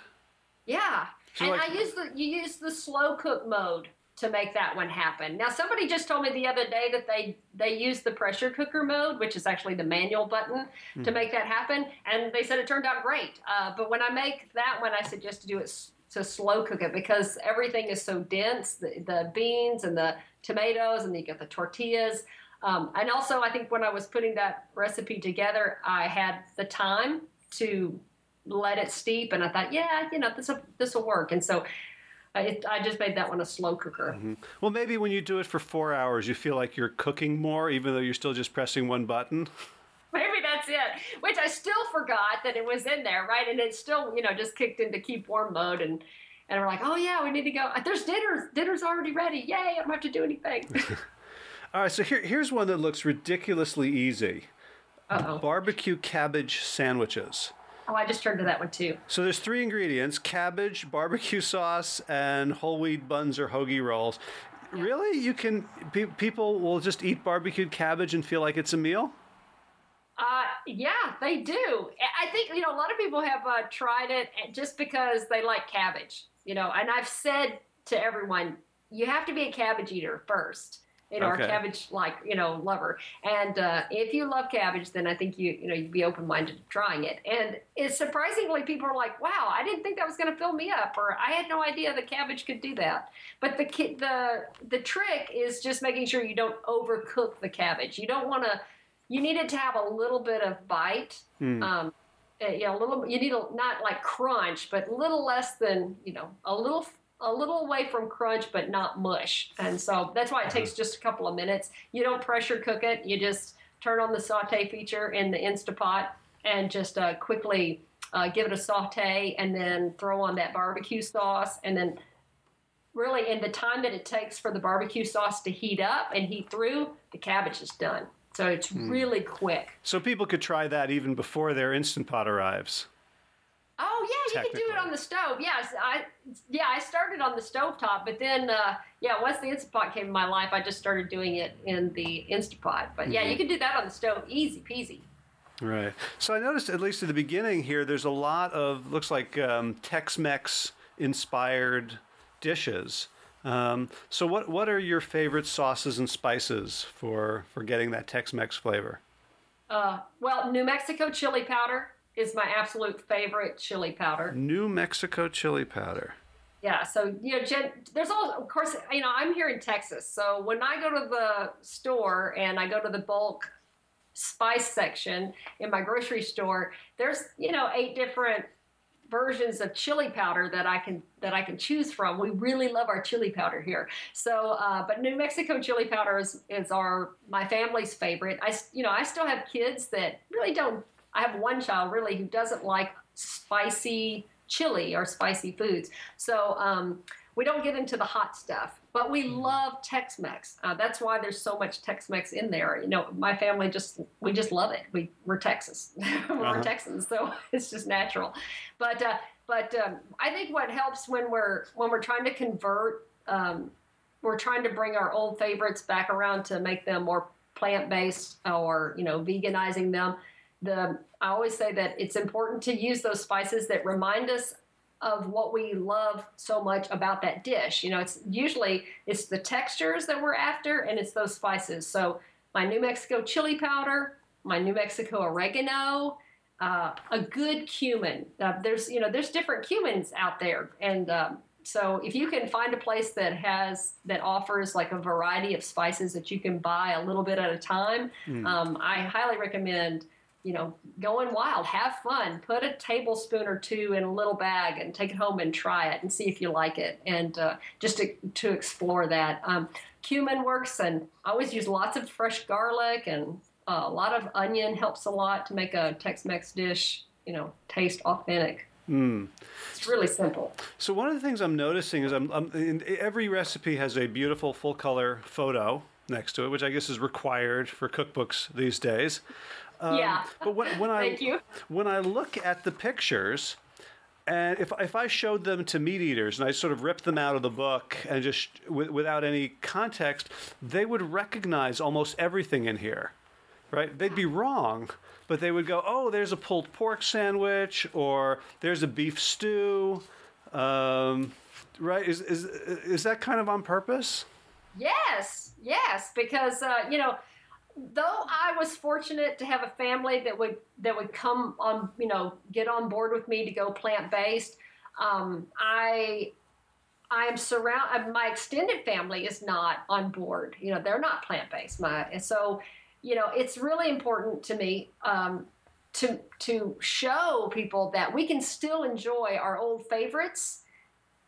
Yeah, so and like, I use the you use the slow cook mode to make that one happen. Now somebody just told me the other day that they they use the pressure cooker mode, which is actually the manual button, mm-hmm. to make that happen, and they said it turned out great. Uh, but when I make that one, I suggest to do it to slow cook it because everything is so dense the, the beans and the tomatoes and you get the tortillas um, and also i think when i was putting that recipe together i had the time to let it steep, and I thought, yeah, you know, this will this will work, and so. I, I just made that one a slow cooker. Mm-hmm. Well, maybe when you do it for four hours, you feel like you're cooking more, even though you're still just pressing one button. *laughs* Maybe that's it. Which I still forgot that it was in there, right? And it still, you know, just kicked into keep warm mode, and and we're like, oh yeah, we need to go. There's dinner. Dinner's already ready. Yay! I don't have to do anything. *laughs* All right, so here, here's one that looks ridiculously easy. Uh-oh. Barbecue cabbage sandwiches. Oh, I just turned to that one too. So there's three ingredients: cabbage, barbecue sauce, and whole wheat buns or hoagie rolls. Yeah. Really, you can pe- people will just eat barbecued cabbage and feel like it's a meal. Uh, yeah, they do. I think you know a lot of people have uh, tried it just because they like cabbage. You know, and I've said to everyone, you have to be a cabbage eater first you know, okay. cabbage like you know lover. And uh, if you love cabbage, then I think you you know you'd be open minded to trying it. And it's surprisingly people are like, wow, I didn't think that was going to fill me up, or I had no idea that cabbage could do that. But the the the trick is just making sure you don't overcook the cabbage. You don't want to. You need it to have a little bit of bite. Mm. Um, eh, you know, a little. You need a not like crunch, but a little less than you know, a little a little away from crunch, but not mush. And so that's why it takes just a couple of minutes. You don't pressure cook it. You just turn on the saute feature in the Instapot and just uh, quickly uh, give it a saute and then throw on that barbecue sauce. And then, really, in the time that it takes for the barbecue sauce to heat up and heat through, the cabbage is done. So it's mm. really quick. So people could try that even before their Instant Pot arrives. Oh yeah, you can do it on the stove. Yes, I yeah I started on the stove top, but then uh, yeah once the Instapot came in my life, I just started doing it in the Instapot. But yeah, mm-hmm. you can do that on the stove, easy peasy. Right. So I noticed at least at the beginning here, there's a lot of looks like um, Tex-Mex inspired dishes. Um, so what what are your favorite sauces and spices for for getting that Tex-Mex flavor? Uh, well, New Mexico chili powder is my absolute favorite chili powder. New Mexico chili powder. Yeah, so you know, Jen, there's all, of course, you know, I'm here in Texas, so when I go to the store and I go to the bulk spice section in my grocery store, there's you know eight different versions of chili powder that I can that I can choose from. We really love our chili powder here. So, uh, but New Mexico chili powder is, is our my family's favorite. I you know I still have kids that really don't. I have one child really who doesn't like spicy chili or spicy foods. So um, we don't get into the hot stuff, but we mm-hmm. love Tex-Mex. Uh, that's why there's so much Tex-Mex in there. You know, my family just we just love it. We we're Texas, *laughs* we're uh-huh. Texans, so *laughs* it's just natural. But uh, but um, I think what helps when we're when we're trying to convert, um, we're trying to bring our old favorites back around to make them more plant-based or you know veganizing them. The I always say that it's important to use those spices that remind us of what we love so much about that dish. You know, it's usually it's the textures that we're after and it's those spices. So my New Mexico chili powder, my New Mexico oregano, uh, a good cumin. Uh, there's you know there's different cumins out there, and um, so if you can find a place that has that offers like a variety of spices that you can buy a little bit at a time, mm. um, I highly recommend you know, going wild, have fun, put a tablespoon or two in a little bag and take it home and try it and see if you like it. And uh, just to, to explore that. Um, cumin works, and I always use lots of fresh garlic and uh, a lot of onion helps a lot to make a Tex Mex dish, you know, taste authentic. Mm. It's really simple. So one of the things I'm noticing is I'm, I'm every recipe has a beautiful full color photo next to it, which I guess is required for cookbooks these days. Um, yeah. But when, when *laughs* I when I look at the pictures, and if if I showed them to meat eaters and I sort of ripped them out of the book and just w- without any context, they would recognize almost everything in here, right? They'd be wrong, but they would go, "Oh, there's a pulled pork sandwich," or "There's a beef stew." Um, right? Is is is that kind of on purpose? Yes, yes, because uh, you know though I was fortunate to have a family that would that would come on, you know, get on board with me to go plant based. Um, I I am surround. Uh, my extended family is not on board. You know, they're not plant based. My and so, you know, it's really important to me um, to to show people that we can still enjoy our old favorites,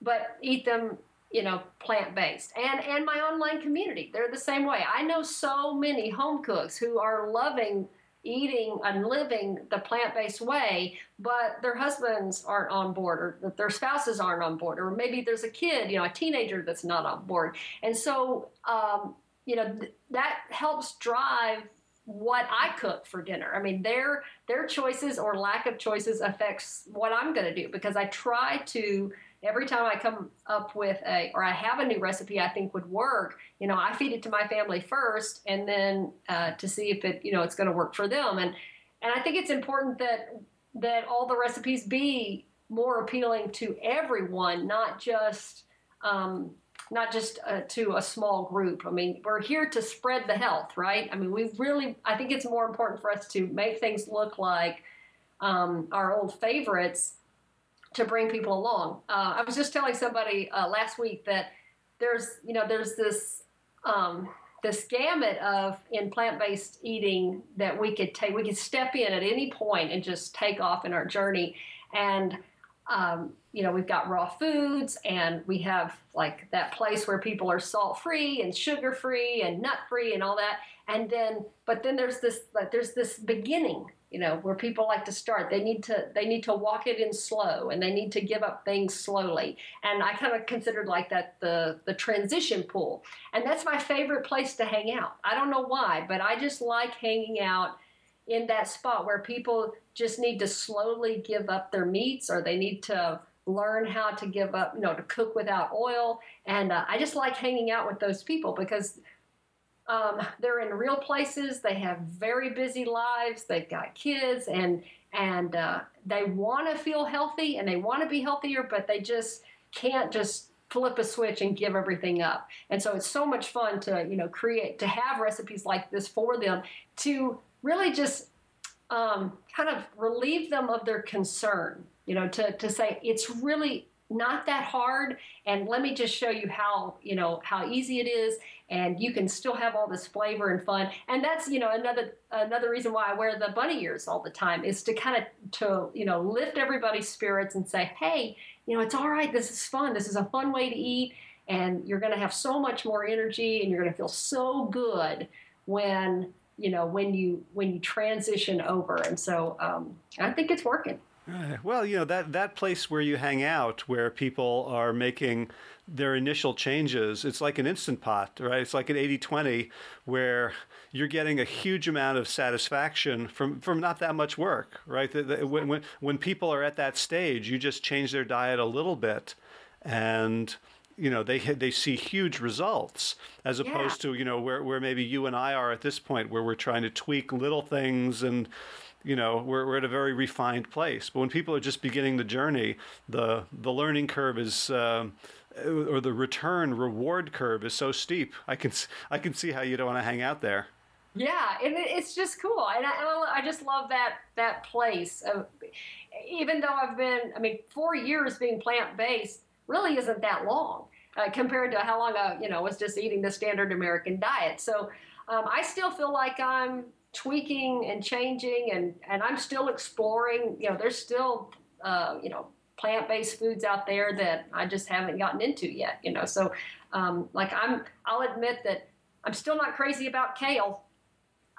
but eat them you know plant based and and my online community. They're the same way. I know so many home cooks who are loving eating and living the plant-based way but their husbands aren't on board or their spouses aren't on board or maybe there's a kid you know a teenager that's not on board. And so um, you know th- that helps drive what I cook for dinner. I mean, their their choices or lack of choices affects what I'm going to do because I try to every time I come up with a or I have a new recipe I think would work, you know, I feed it to my family first, and then uh, to see if it you know it's going to work for them. And and I think it's important that that all the recipes be more appealing to everyone, not just um, not just uh, to a small group. I mean, we're here to spread the health, right? I mean, we really I think it's more important for us to make things look like um, our old favorites to bring people along. Uh, I was just telling somebody uh, last week that there's you know there's this um, this gamut of in plant-based eating that we could take we could step in at any point and just take off in our journey and um, you know we've got raw foods and we have like that place where people are salt free and sugar free and nut free and all that and then but then there's this like there's this beginning you know where people like to start they need to they need to walk it in slow and they need to give up things slowly. And i kind of considered like that the the transition pool. And that's my favorite place to hang out. I don't know why but i just like hanging out in that spot where people just need to slowly give up their meats or they need to learn how to give up you know to cook without oil. And uh, i just like hanging out with those people because um, they're in real places. They have very busy lives. They've got kids, and and uh, they want to feel healthy and they want to be healthier, but they just can't just flip a switch and give everything up. And so it's so much fun to you know create to have recipes like this for them to really just um, kind of relieve them of their concern. You know, to to say it's really not that hard. And let me just show you how you know how easy it is. And you can still have all this flavor and fun. And that's you know another another reason why i wear the bunny ears all the time is to kind of to you know lift everybody's spirits and say hey you know it's all right. This is fun. This is a fun way to eat. And you're going to have so much more energy and you're going to feel so good when you know when you when you transition over. And so um, i think it's working Uh, well, you know that that place where you hang out, where people are making their initial changes, it's like an instant pot, right? It's like an 80-20 where you're getting a huge amount of satisfaction from from not that much work, right? The, the, when, when when people are at that stage, you just change their diet a little bit, and you know they they see huge results as opposed yeah. to you know where where maybe you and I are at this point where we're trying to tweak little things and you know we're, we're at a very refined place. But when people are just beginning the journey the the learning curve is uh, or the return reward curve is so steep i can i can see how you don't want to hang out there. Yeah and it's just cool. And i, I just love that that place even though i've been i mean four years being plant-based really isn't that long uh, compared to how long i you know was just eating the standard american diet. So um, i still feel like i'm tweaking and changing and and I'm still exploring. You know, there's still uh, you know plant-based foods out there that I just haven't gotten into yet. You know, so um, like I'm I'll admit that I'm still not crazy about kale.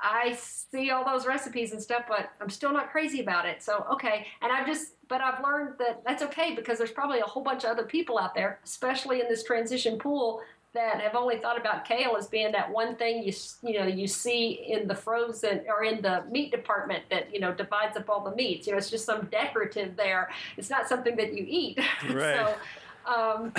I see all those recipes and stuff, but I'm still not crazy about it. So okay, and I've just but I've learned that that's okay because there's probably a whole bunch of other people out there, especially in this transition pool, that I've only thought about kale as being that one thing you you know you see in the frozen or in the meat department that you know divides up all the meats. You know, it's just some decorative there. It's not something that you eat. *laughs* Right. so, um,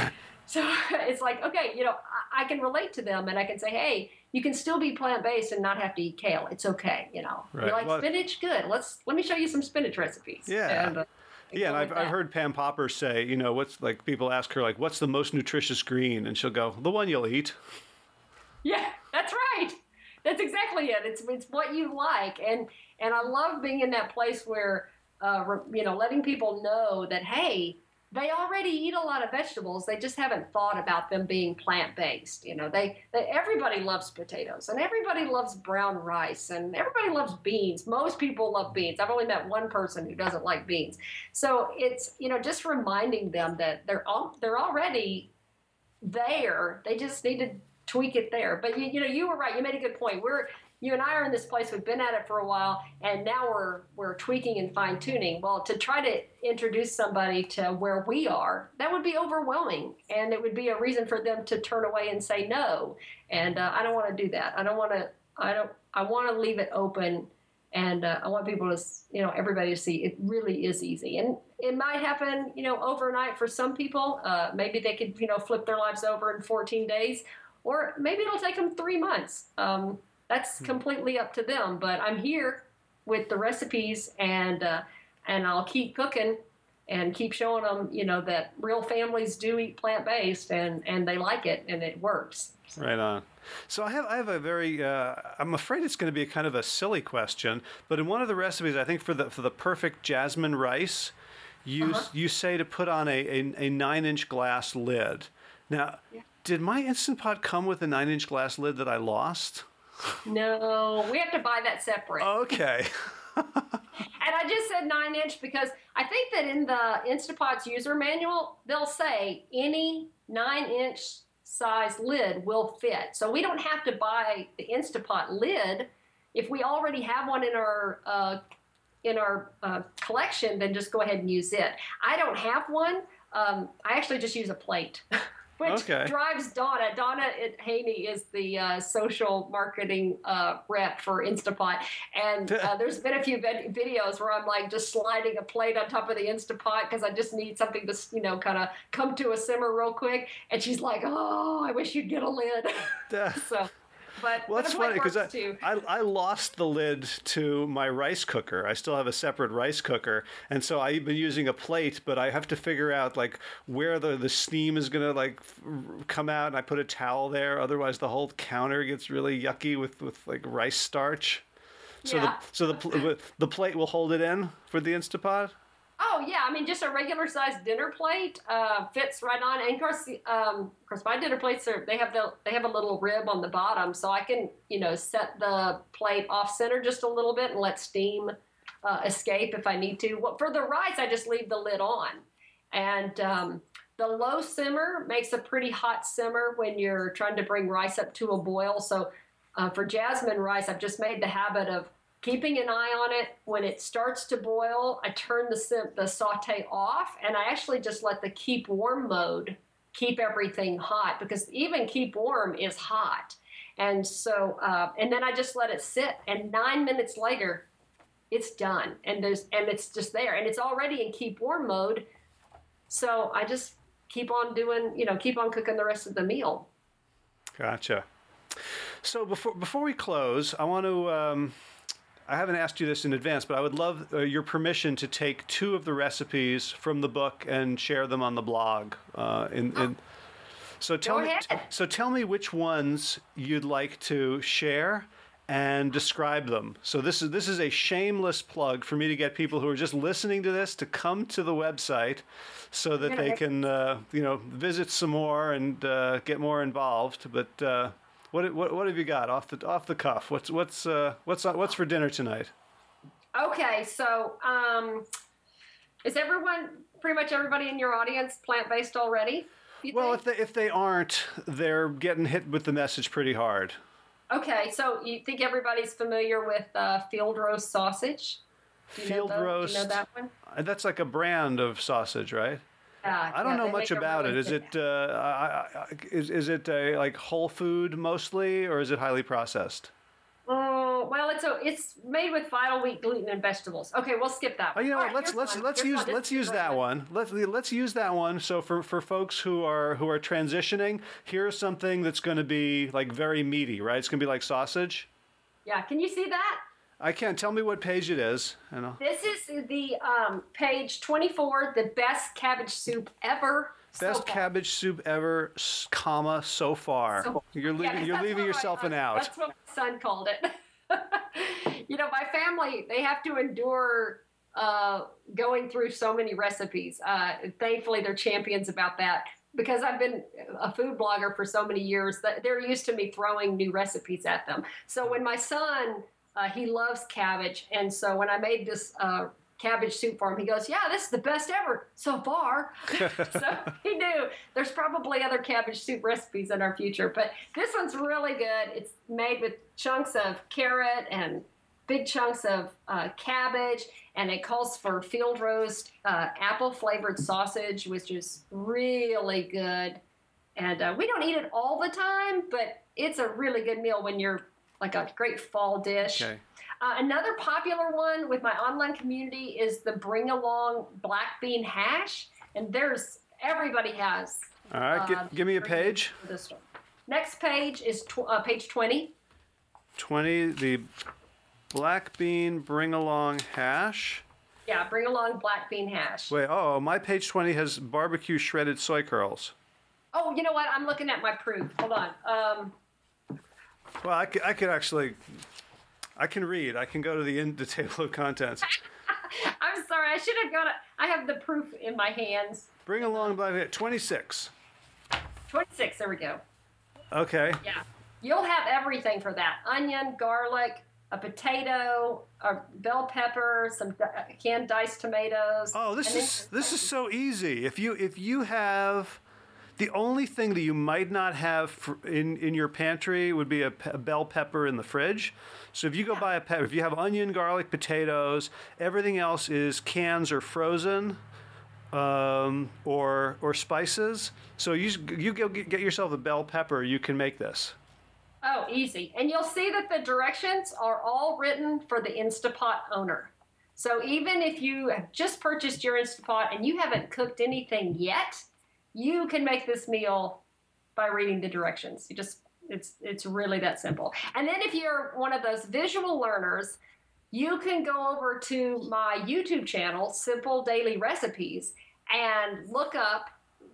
so *laughs* it's like okay, you know, I, I, can relate to them and I can say, hey, you can still be plant based and not have to eat kale. It's okay. You know, right. you like well, spinach? Good. Let's let me show you some spinach recipes. Yeah. And, uh, yeah, and I've, I've heard Pam Popper say, you know, what's like people ask her like, what's the most nutritious green, and she'll go, the one you'll eat. Yeah, that's right. That's exactly it. It's it's what you like, and and I love being in that place where, uh, you know, letting people know that hey, they already eat a lot of vegetables. They just haven't thought about them being plant based. You know, they, they everybody loves potatoes and everybody loves brown rice and everybody loves beans. Most people love beans. I've only met one person who doesn't like beans. So it's you know just reminding them that they're all they're already there. They just need to tweak it there. But you, you know, you were right. You made a good point. We're you and I are in this place. We've been at it for a while, and now we're we're tweaking and fine tuning. Well, to try to introduce somebody to where we are, that would be overwhelming, and it would be a reason for them to turn away and say no. And uh, I don't want to do that. I don't want to. I don't. I want to leave it open, and uh, I want people to, you know, everybody to see it really is easy. And it might happen, you know, overnight for some people. Uh, maybe they could, you know, flip their lives over in 14 days, or maybe it'll take them three months. Um, that's hmm. completely up to them. But I'm here with the recipes, and uh, and I'll keep cooking and keep showing them, you know, that real families do eat plant based, and and they like it, and it works. Right on. So I have I have a very uh, I'm afraid it's going to be a kind of a silly question, but in one of the recipes, I think for the for the perfect jasmine rice, you uh-huh. you say to put on a, a, a nine inch glass lid. Now, yeah. did my instant pot come with a nine inch glass lid that I lost? No, we have to buy that separate. Okay. *laughs* and I just said nine inch because I think that in the Instapot's user manual, they'll say any nine inch size lid will fit. So we don't have to buy the Instapot lid. If we already have one in our uh, in our uh, collection, then just go ahead and use it. I don't have one. Um, I actually just use a plate. *laughs* which okay. drives Donna. Donna Haney is the uh, social marketing uh, rep for Instapot, and uh, *laughs* there's been a few vid- videos where I'm like just sliding a plate on top of the Instapot because I just need something to you know kind of come to a simmer real quick, and she's like, "Oh, I wish you'd get a lid." *laughs* so but well, that's funny because I, I, I lost the lid to my rice cooker. I still have a separate rice cooker, and so I've been using a plate, but I have to figure out like where the the steam is gonna like come out, and I put a towel there. Otherwise, the whole counter gets really yucky with with like rice starch. So Yeah. the so the pl- the plate will hold it in for the Instapot. Oh yeah, I mean just a regular sized dinner plate uh, fits right on. And of course, um, of course, my dinner plates are they have the they have a little rib on the bottom, so I can you know set the plate off center just a little bit and let steam uh, escape if I need to. Well, for the rice, I just leave the lid on, and um, the low simmer makes a pretty hot simmer when you're trying to bring rice up to a boil. So uh, for jasmine rice, I've just made the habit of keeping an eye on it. When it starts to boil, I turn the the saute off, and I actually just let the keep warm mode keep everything hot because even keep warm is hot. And so, uh, and then I just let it sit, and nine minutes later, it's done, and there's and it's just there, and it's already in keep warm mode. So I just keep on doing, you know, keep on cooking the rest of the meal. Gotcha. So before before we close, I want to. Um, I haven't asked you this in advance, but I would love uh, your permission to take two of the recipes from the book and share them on the blog. Uh, in, in, *gasps* so tell me. So tell me which ones you'd like to share and describe them. So this is this is a shameless plug for me to get people who are just listening to this to come to the website so that they can uh, you know visit some more and uh, get more involved. But uh, what, what what have you got off the off the cuff? What's what's uh, what's what's for dinner tonight? Okay, so um, is everyone pretty much everybody in your audience plant based already? Well, think? if they if they aren't, they're getting hit with the message pretty hard. okay, so you think everybody's familiar with uh, field roast sausage? Do you Field know the- roast. Do you know that one? Uh, That's like a brand of sausage, right? Yeah, I don't yeah, know much about it. Is it uh, I, I, is is it a, like whole food mostly, or is it highly processed? Oh, well, it's a it's made with vital wheat, gluten, and vegetables. Okay, we'll skip that. Oh, One. you know what? right, Let's let's one. let's Here's use one. Let's use that one. Let's let's use that one. So for for folks who are who are transitioning, here's something that's going to be like very meaty, right? It's going to be like sausage. Yeah, can you see that? I can't tell me what page it is. You know, This is the um, page 24, the best cabbage soup ever. best far. cabbage soup ever, comma so far. So- you're Yeah, you're leaving yourself my, an out. That's what my son called it. *laughs* you know, my family, they have to endure uh, going through so many recipes. Uh, thankfully, they're champions about that because I've been a food blogger for so many years that they're used to me throwing new recipes at them. So when my son, uh, he loves cabbage, and so when I made this uh, cabbage soup for him, he goes, "Yeah, this is the best ever so far." *laughs* so he knew there's probably other cabbage soup recipes in our future, but this one's really good. It's made with chunks of carrot and big chunks of uh, cabbage, and it calls for field roast uh, apple flavored sausage, which is really good. And uh, we don't eat it all the time, but it's a really good meal when you're like a great fall dish. Okay. Uh, another popular one with my online community is the Bring Along Black Bean Hash, and there's everybody has. All right, uh, give me a page. This one. Next page is tw- uh, page 20. 20, the black bean bring along hash. Yeah, Bring Along Black Bean Hash. Wait, oh, my page 20 has barbecue shredded soy curls. Oh, you know what? I'm looking at my proof. Hold on. Um, Well, I could, I could actually, I can read. I can go to the, in, the table of contents. *laughs* I'm sorry. I should have got it. I have the proof in my hands. Bring along black 26. 26. There we go. Okay. Yeah. You'll have everything for that onion, garlic, a potato, a bell pepper, some canned diced tomatoes. Oh, this is this is so easy. If you if you have the only thing that you might not have in in your pantry would be a, pe- a bell pepper in the fridge. So if you go buy a pepper, if you have onion, garlic, potatoes, everything else is cans or frozen, um, or or spices. So you you go get, get yourself a bell pepper. You can make this. Oh, easy. And you'll see that the directions are all written for the Instapot owner. So even if you have just purchased your Instapot and you haven't cooked anything yet, you can make this meal by reading the directions. You just it's it's really that simple. And then if you're one of those visual learners, you can go over to my YouTube channel, Simple Daily Recipes, and look up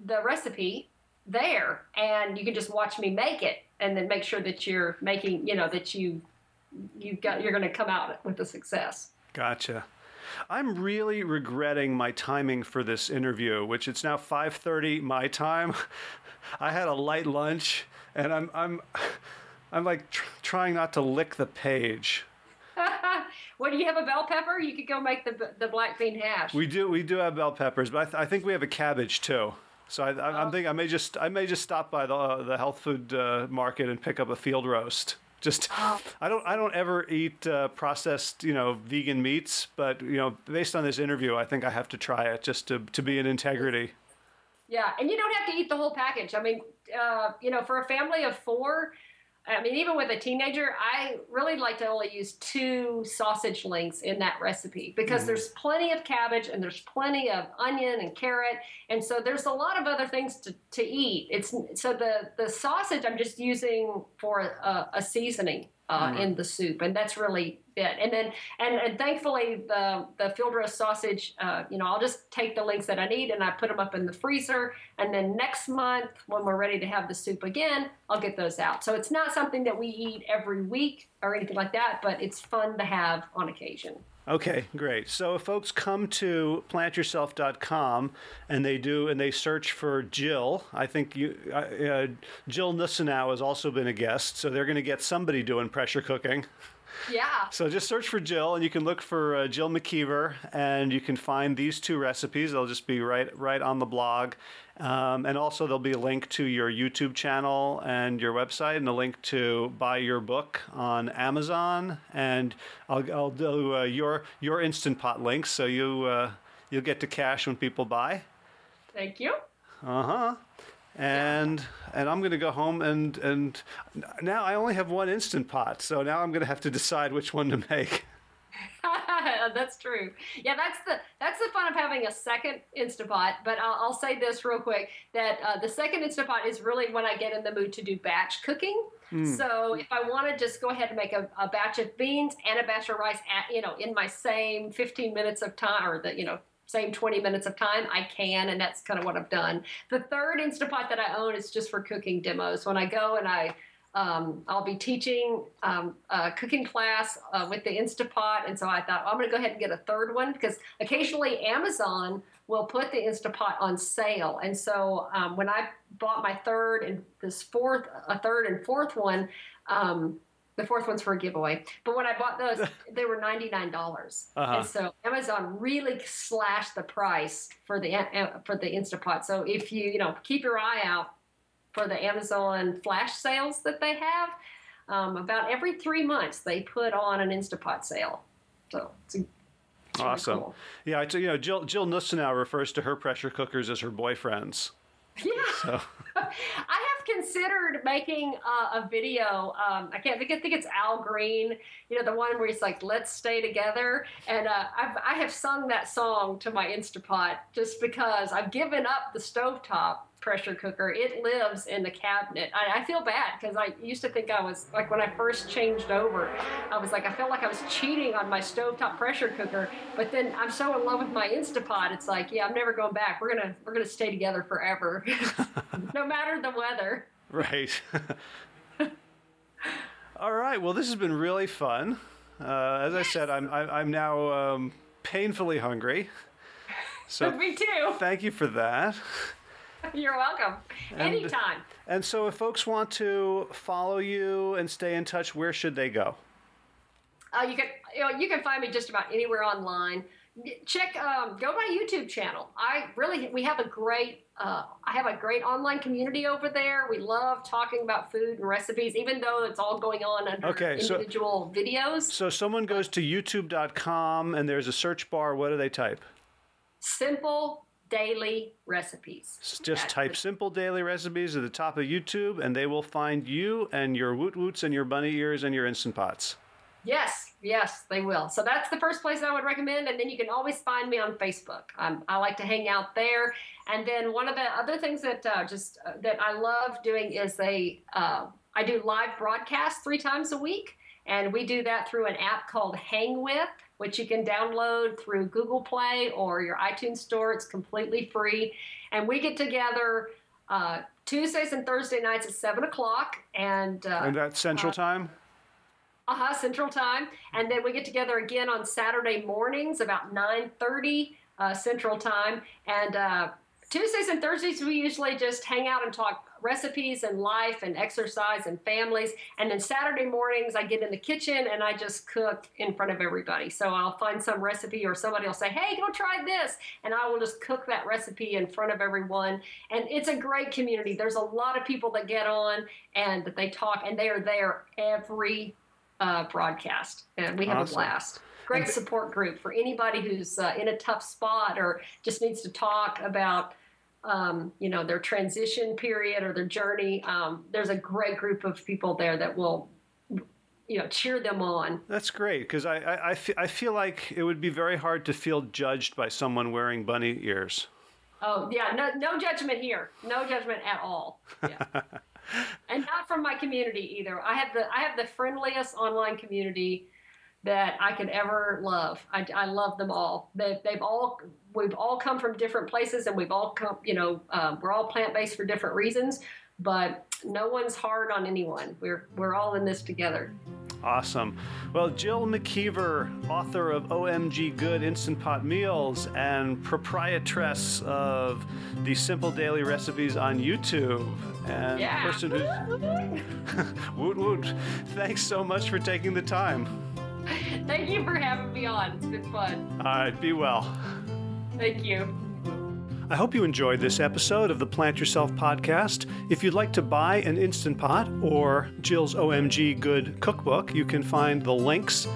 the recipe there and you can just watch me make it and then make sure that you're making you know that you you've got you're going to come out with a success. Gotcha. I'm really regretting my timing for this interview, which it's now 5:30 my time. *laughs* I had a light lunch, and I'm I'm I'm like tr- trying not to lick the page. *laughs* well, do you have a bell pepper? You could go make the the black bean hash. We do we do have bell peppers, but I, th- I think we have a cabbage too. So I, I, am oh. thinking I may just I may just stop by the uh, the health food uh, market and pick up a field roast. Just oh. *laughs* I don't I don't ever eat uh, processed you know vegan meats, but you know based on this interview, I think I have to try it just to to be in integrity. Yeah, and you don't have to eat the whole package. I mean, uh, you know, for a family of four, I mean, even with a teenager, I really like to only use two sausage links in that recipe because mm there's plenty of cabbage and there's plenty of onion and carrot, and so there's a lot of other things to, to eat. It's so the the sausage I'm just using for a, a seasoning uh, mm in the soup, and that's really And then, and, and thankfully, the the field roast sausage, uh, you know, I'll just take the links that I need and I put them up in the freezer. And then next month, when we're ready to have the soup again, I'll get those out. So it's not something that we eat every week or anything like that, but it's fun to have on occasion. Okay, great. So if folks come to plantyourself.com and they do and they search for Jill, I think you uh, uh, Jill Nussinow has also been a guest, so they're going to get somebody doing pressure cooking. Yeah. So just search for Jill, and you can look for uh, Jill McKeever, and you can find these two recipes. They'll just be right right on the blog, um, and also there'll be a link to your YouTube channel and your website, and a link to buy your book on Amazon. And I'll, I'll do uh, your your Instant Pot links, so you uh, you'll get to cash when people buy. Thank you. Uh huh and and I'm going to go home and and now I only have one instant pot, so now I'm going to have to decide which one to make. *laughs* *laughs* that's true. Yeah, that's the that's the fun of having a second Instapot. But I'll, I'll say this real quick: that uh, the second Instapot is really when I get in the mood to do batch cooking. Mm. So if I want to just go ahead and make a, a, batch of beans and a batch of rice, at, you know, in my same 15 minutes of time, or the you know same 20 minutes of time, I can, and that's kind of what I've done. The third Instapot that I own is just for cooking demos. When I go and I um, I'll be teaching um, a cooking class uh, with the Instapot, and so I thought I'm going to go ahead and get a third one because occasionally Amazon will put the Instapot on sale, and so um, when I bought my third and this fourth, a third and fourth one, um, the fourth one's for a giveaway. But when I bought those, *laughs* they were ninety nine dollars, uh-huh. and so Amazon really slashed the price for the uh, for the Instapot. So if you you know keep your eye out for the Amazon flash sales that they have, um, about every three months they put on an Instapot sale. So it's a, awesome. Cool. Yeah, you know Jill Jill Nussinow refers to her pressure cookers as her boyfriends. Yeah. So. *laughs* I considered making uh, a video. Um, I can't think. I think it's Al Green. You know, the one where he's like, "Let's stay together." And uh, I've I have sung that song to my Instapot just because I've given up the stovetop pressure cooker. It lives in the cabinet. I, I feel bad because I used to think I was like when I first changed over, I was like I felt like I was cheating on my stovetop pressure cooker. But then I'm so in love with my Instapot. It's like yeah, I'm never going back. We're gonna we're gonna stay together forever, *laughs* no matter the weather. Right. *laughs* All right. Well, this has been really fun. Uh, as I said, I'm I'm now um, painfully hungry. *laughs* So me too. Thank you for that. *laughs* You're welcome. And, Anytime. And so, if folks want to follow you and stay in touch, where should they go? Uh, you can you, know, you can find me just about anywhere online. Check um, go to my YouTube channel. I really we have a great uh, I have a great online community over there. We love talking about food and recipes, even though it's all going on under okay, individual so, videos. So someone goes to YouTube.com and there's a search bar. What do they type? Simple daily recipes. Just type simple daily recipes at the top of YouTube and they will find you and your woot woots and your bunny ears and your instant pots. Yes, yes, they will. So that's the first place I would recommend. And then you can always find me on Facebook. Um, I like to hang out there. And then one of the other things that uh, just uh, that I love doing is they uh, I do live broadcasts three times a week, and we do that through an app called Hang With which you can download through Google Play or your iTunes Store. It's completely free. And we get together uh, Tuesdays and Thursday nights at 7 o'clock. And, uh, and that's Central uh, Time? uh-huh, Central Time. And then we get together again on Saturday mornings about 9.30 uh, Central Time. And uh, Tuesdays and Thursdays, we usually just hang out and talk recipes and life and exercise and families. And then Saturday mornings, I get in the kitchen and I just cook in front of everybody. So I'll find some recipe or somebody will say, hey, go try this. And I will just cook that recipe in front of everyone. And it's a great community. There's a lot of people that get on and that they talk, and they are there every uh, broadcast. And we have awesome. a blast great support group for anybody who's uh, in a tough spot or just needs to talk about um, you know, their transition period or their journey. Um, there's a great group of people there that will, you know, cheer them on. That's great because I, I, I, feel, I feel like it would be very hard to feel judged by someone wearing bunny ears. Oh yeah, no, no judgment here. No judgment at all. Yeah. *laughs* and not from my community either. I have the I have the friendliest online community that I could ever love. I, I love them all. They, they've all we've all come from different places, and we've all come. You know, um, we're all plant based for different reasons, but no one's hard on anyone. We're we're all in this together. Awesome. Well, Jill McKeever, author of OMG Good Instant Pot Meals and proprietress of the Simple Daily Recipes on YouTube, and yeah. person who's *laughs* woot woot. Thanks so much for taking the time. *laughs* Thank you for having me on. It's been fun. All right, be well. Thank you. I hope you enjoyed this episode of the Plant Yourself podcast. If you'd like to buy an Instant Pot or Jill's OMG Good cookbook, you can find the links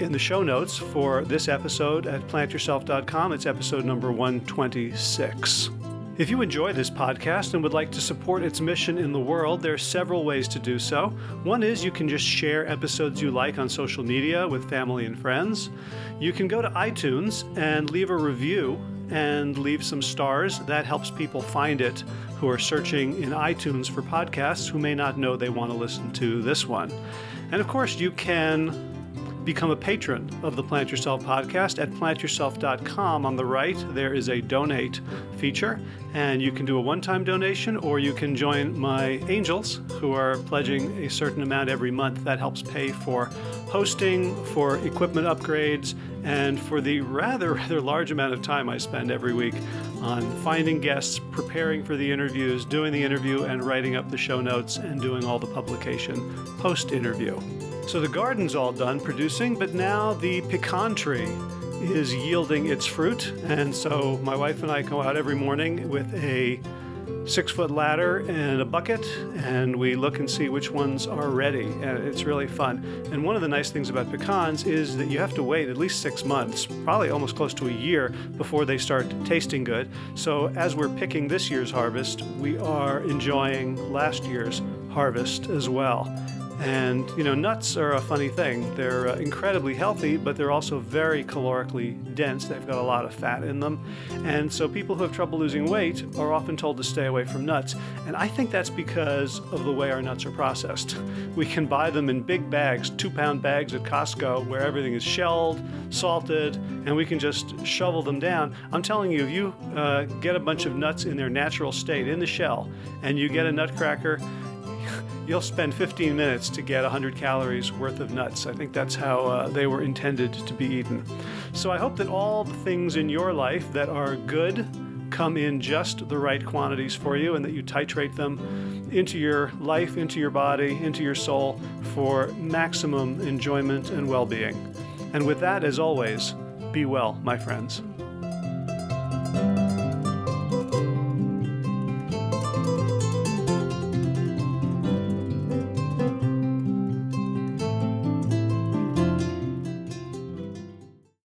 in the show notes for this episode at plantyourself.com. It's episode number 126. If you enjoy this podcast and would like to support its mission in the world, there are several ways to do so. One is you can just share episodes you like on social media with family and friends. You can go to iTunes and leave a review and leave some stars. That helps people find it who are searching in iTunes for podcasts who may not know they want to listen to this one. And of course, you can become a patron of the Plant Yourself podcast at plantyourself.com. On the right, there is a donate feature, and you can do a one time donation or you can join my angels who are pledging a certain amount every month. That helps pay for hosting, for equipment upgrades, and for the rather, *laughs* rather large amount of time I spend every week on finding guests, preparing for the interviews, doing the interview, and writing up the show notes and doing all the publication post interview. So the garden's all done producing, but now the pecan tree is yielding its fruit. And so my wife and I go out every morning with a six foot ladder and a bucket, and we look and see which ones are ready. And it's really fun. And one of the nice things about pecans is that you have to wait at least six months, probably almost close to a year, before they start tasting good. So as we're picking this year's harvest, we are enjoying last year's harvest as well. And, you know, nuts are a funny thing. They're uh, incredibly healthy, but they're also very calorically dense. They've got a lot of fat in them. And so people who have trouble losing weight are often told to stay away from nuts. And I think that's because of the way our nuts are processed. We can buy them in big bags, two pound bags at Costco, where everything is shelled, salted, and we can just shovel them down. I'm telling you, if you uh, get a bunch of nuts in their natural state, in the shell, and you get a nutcracker, you'll spend 15 minutes to get 100 calories worth of nuts. I think that's how uh, they were intended to be eaten. So I hope that all the things in your life that are good come in just the right quantities for you and that you titrate them into your life, into your body, into your soul for maximum enjoyment and well being. And with that, as always, be well, my friends.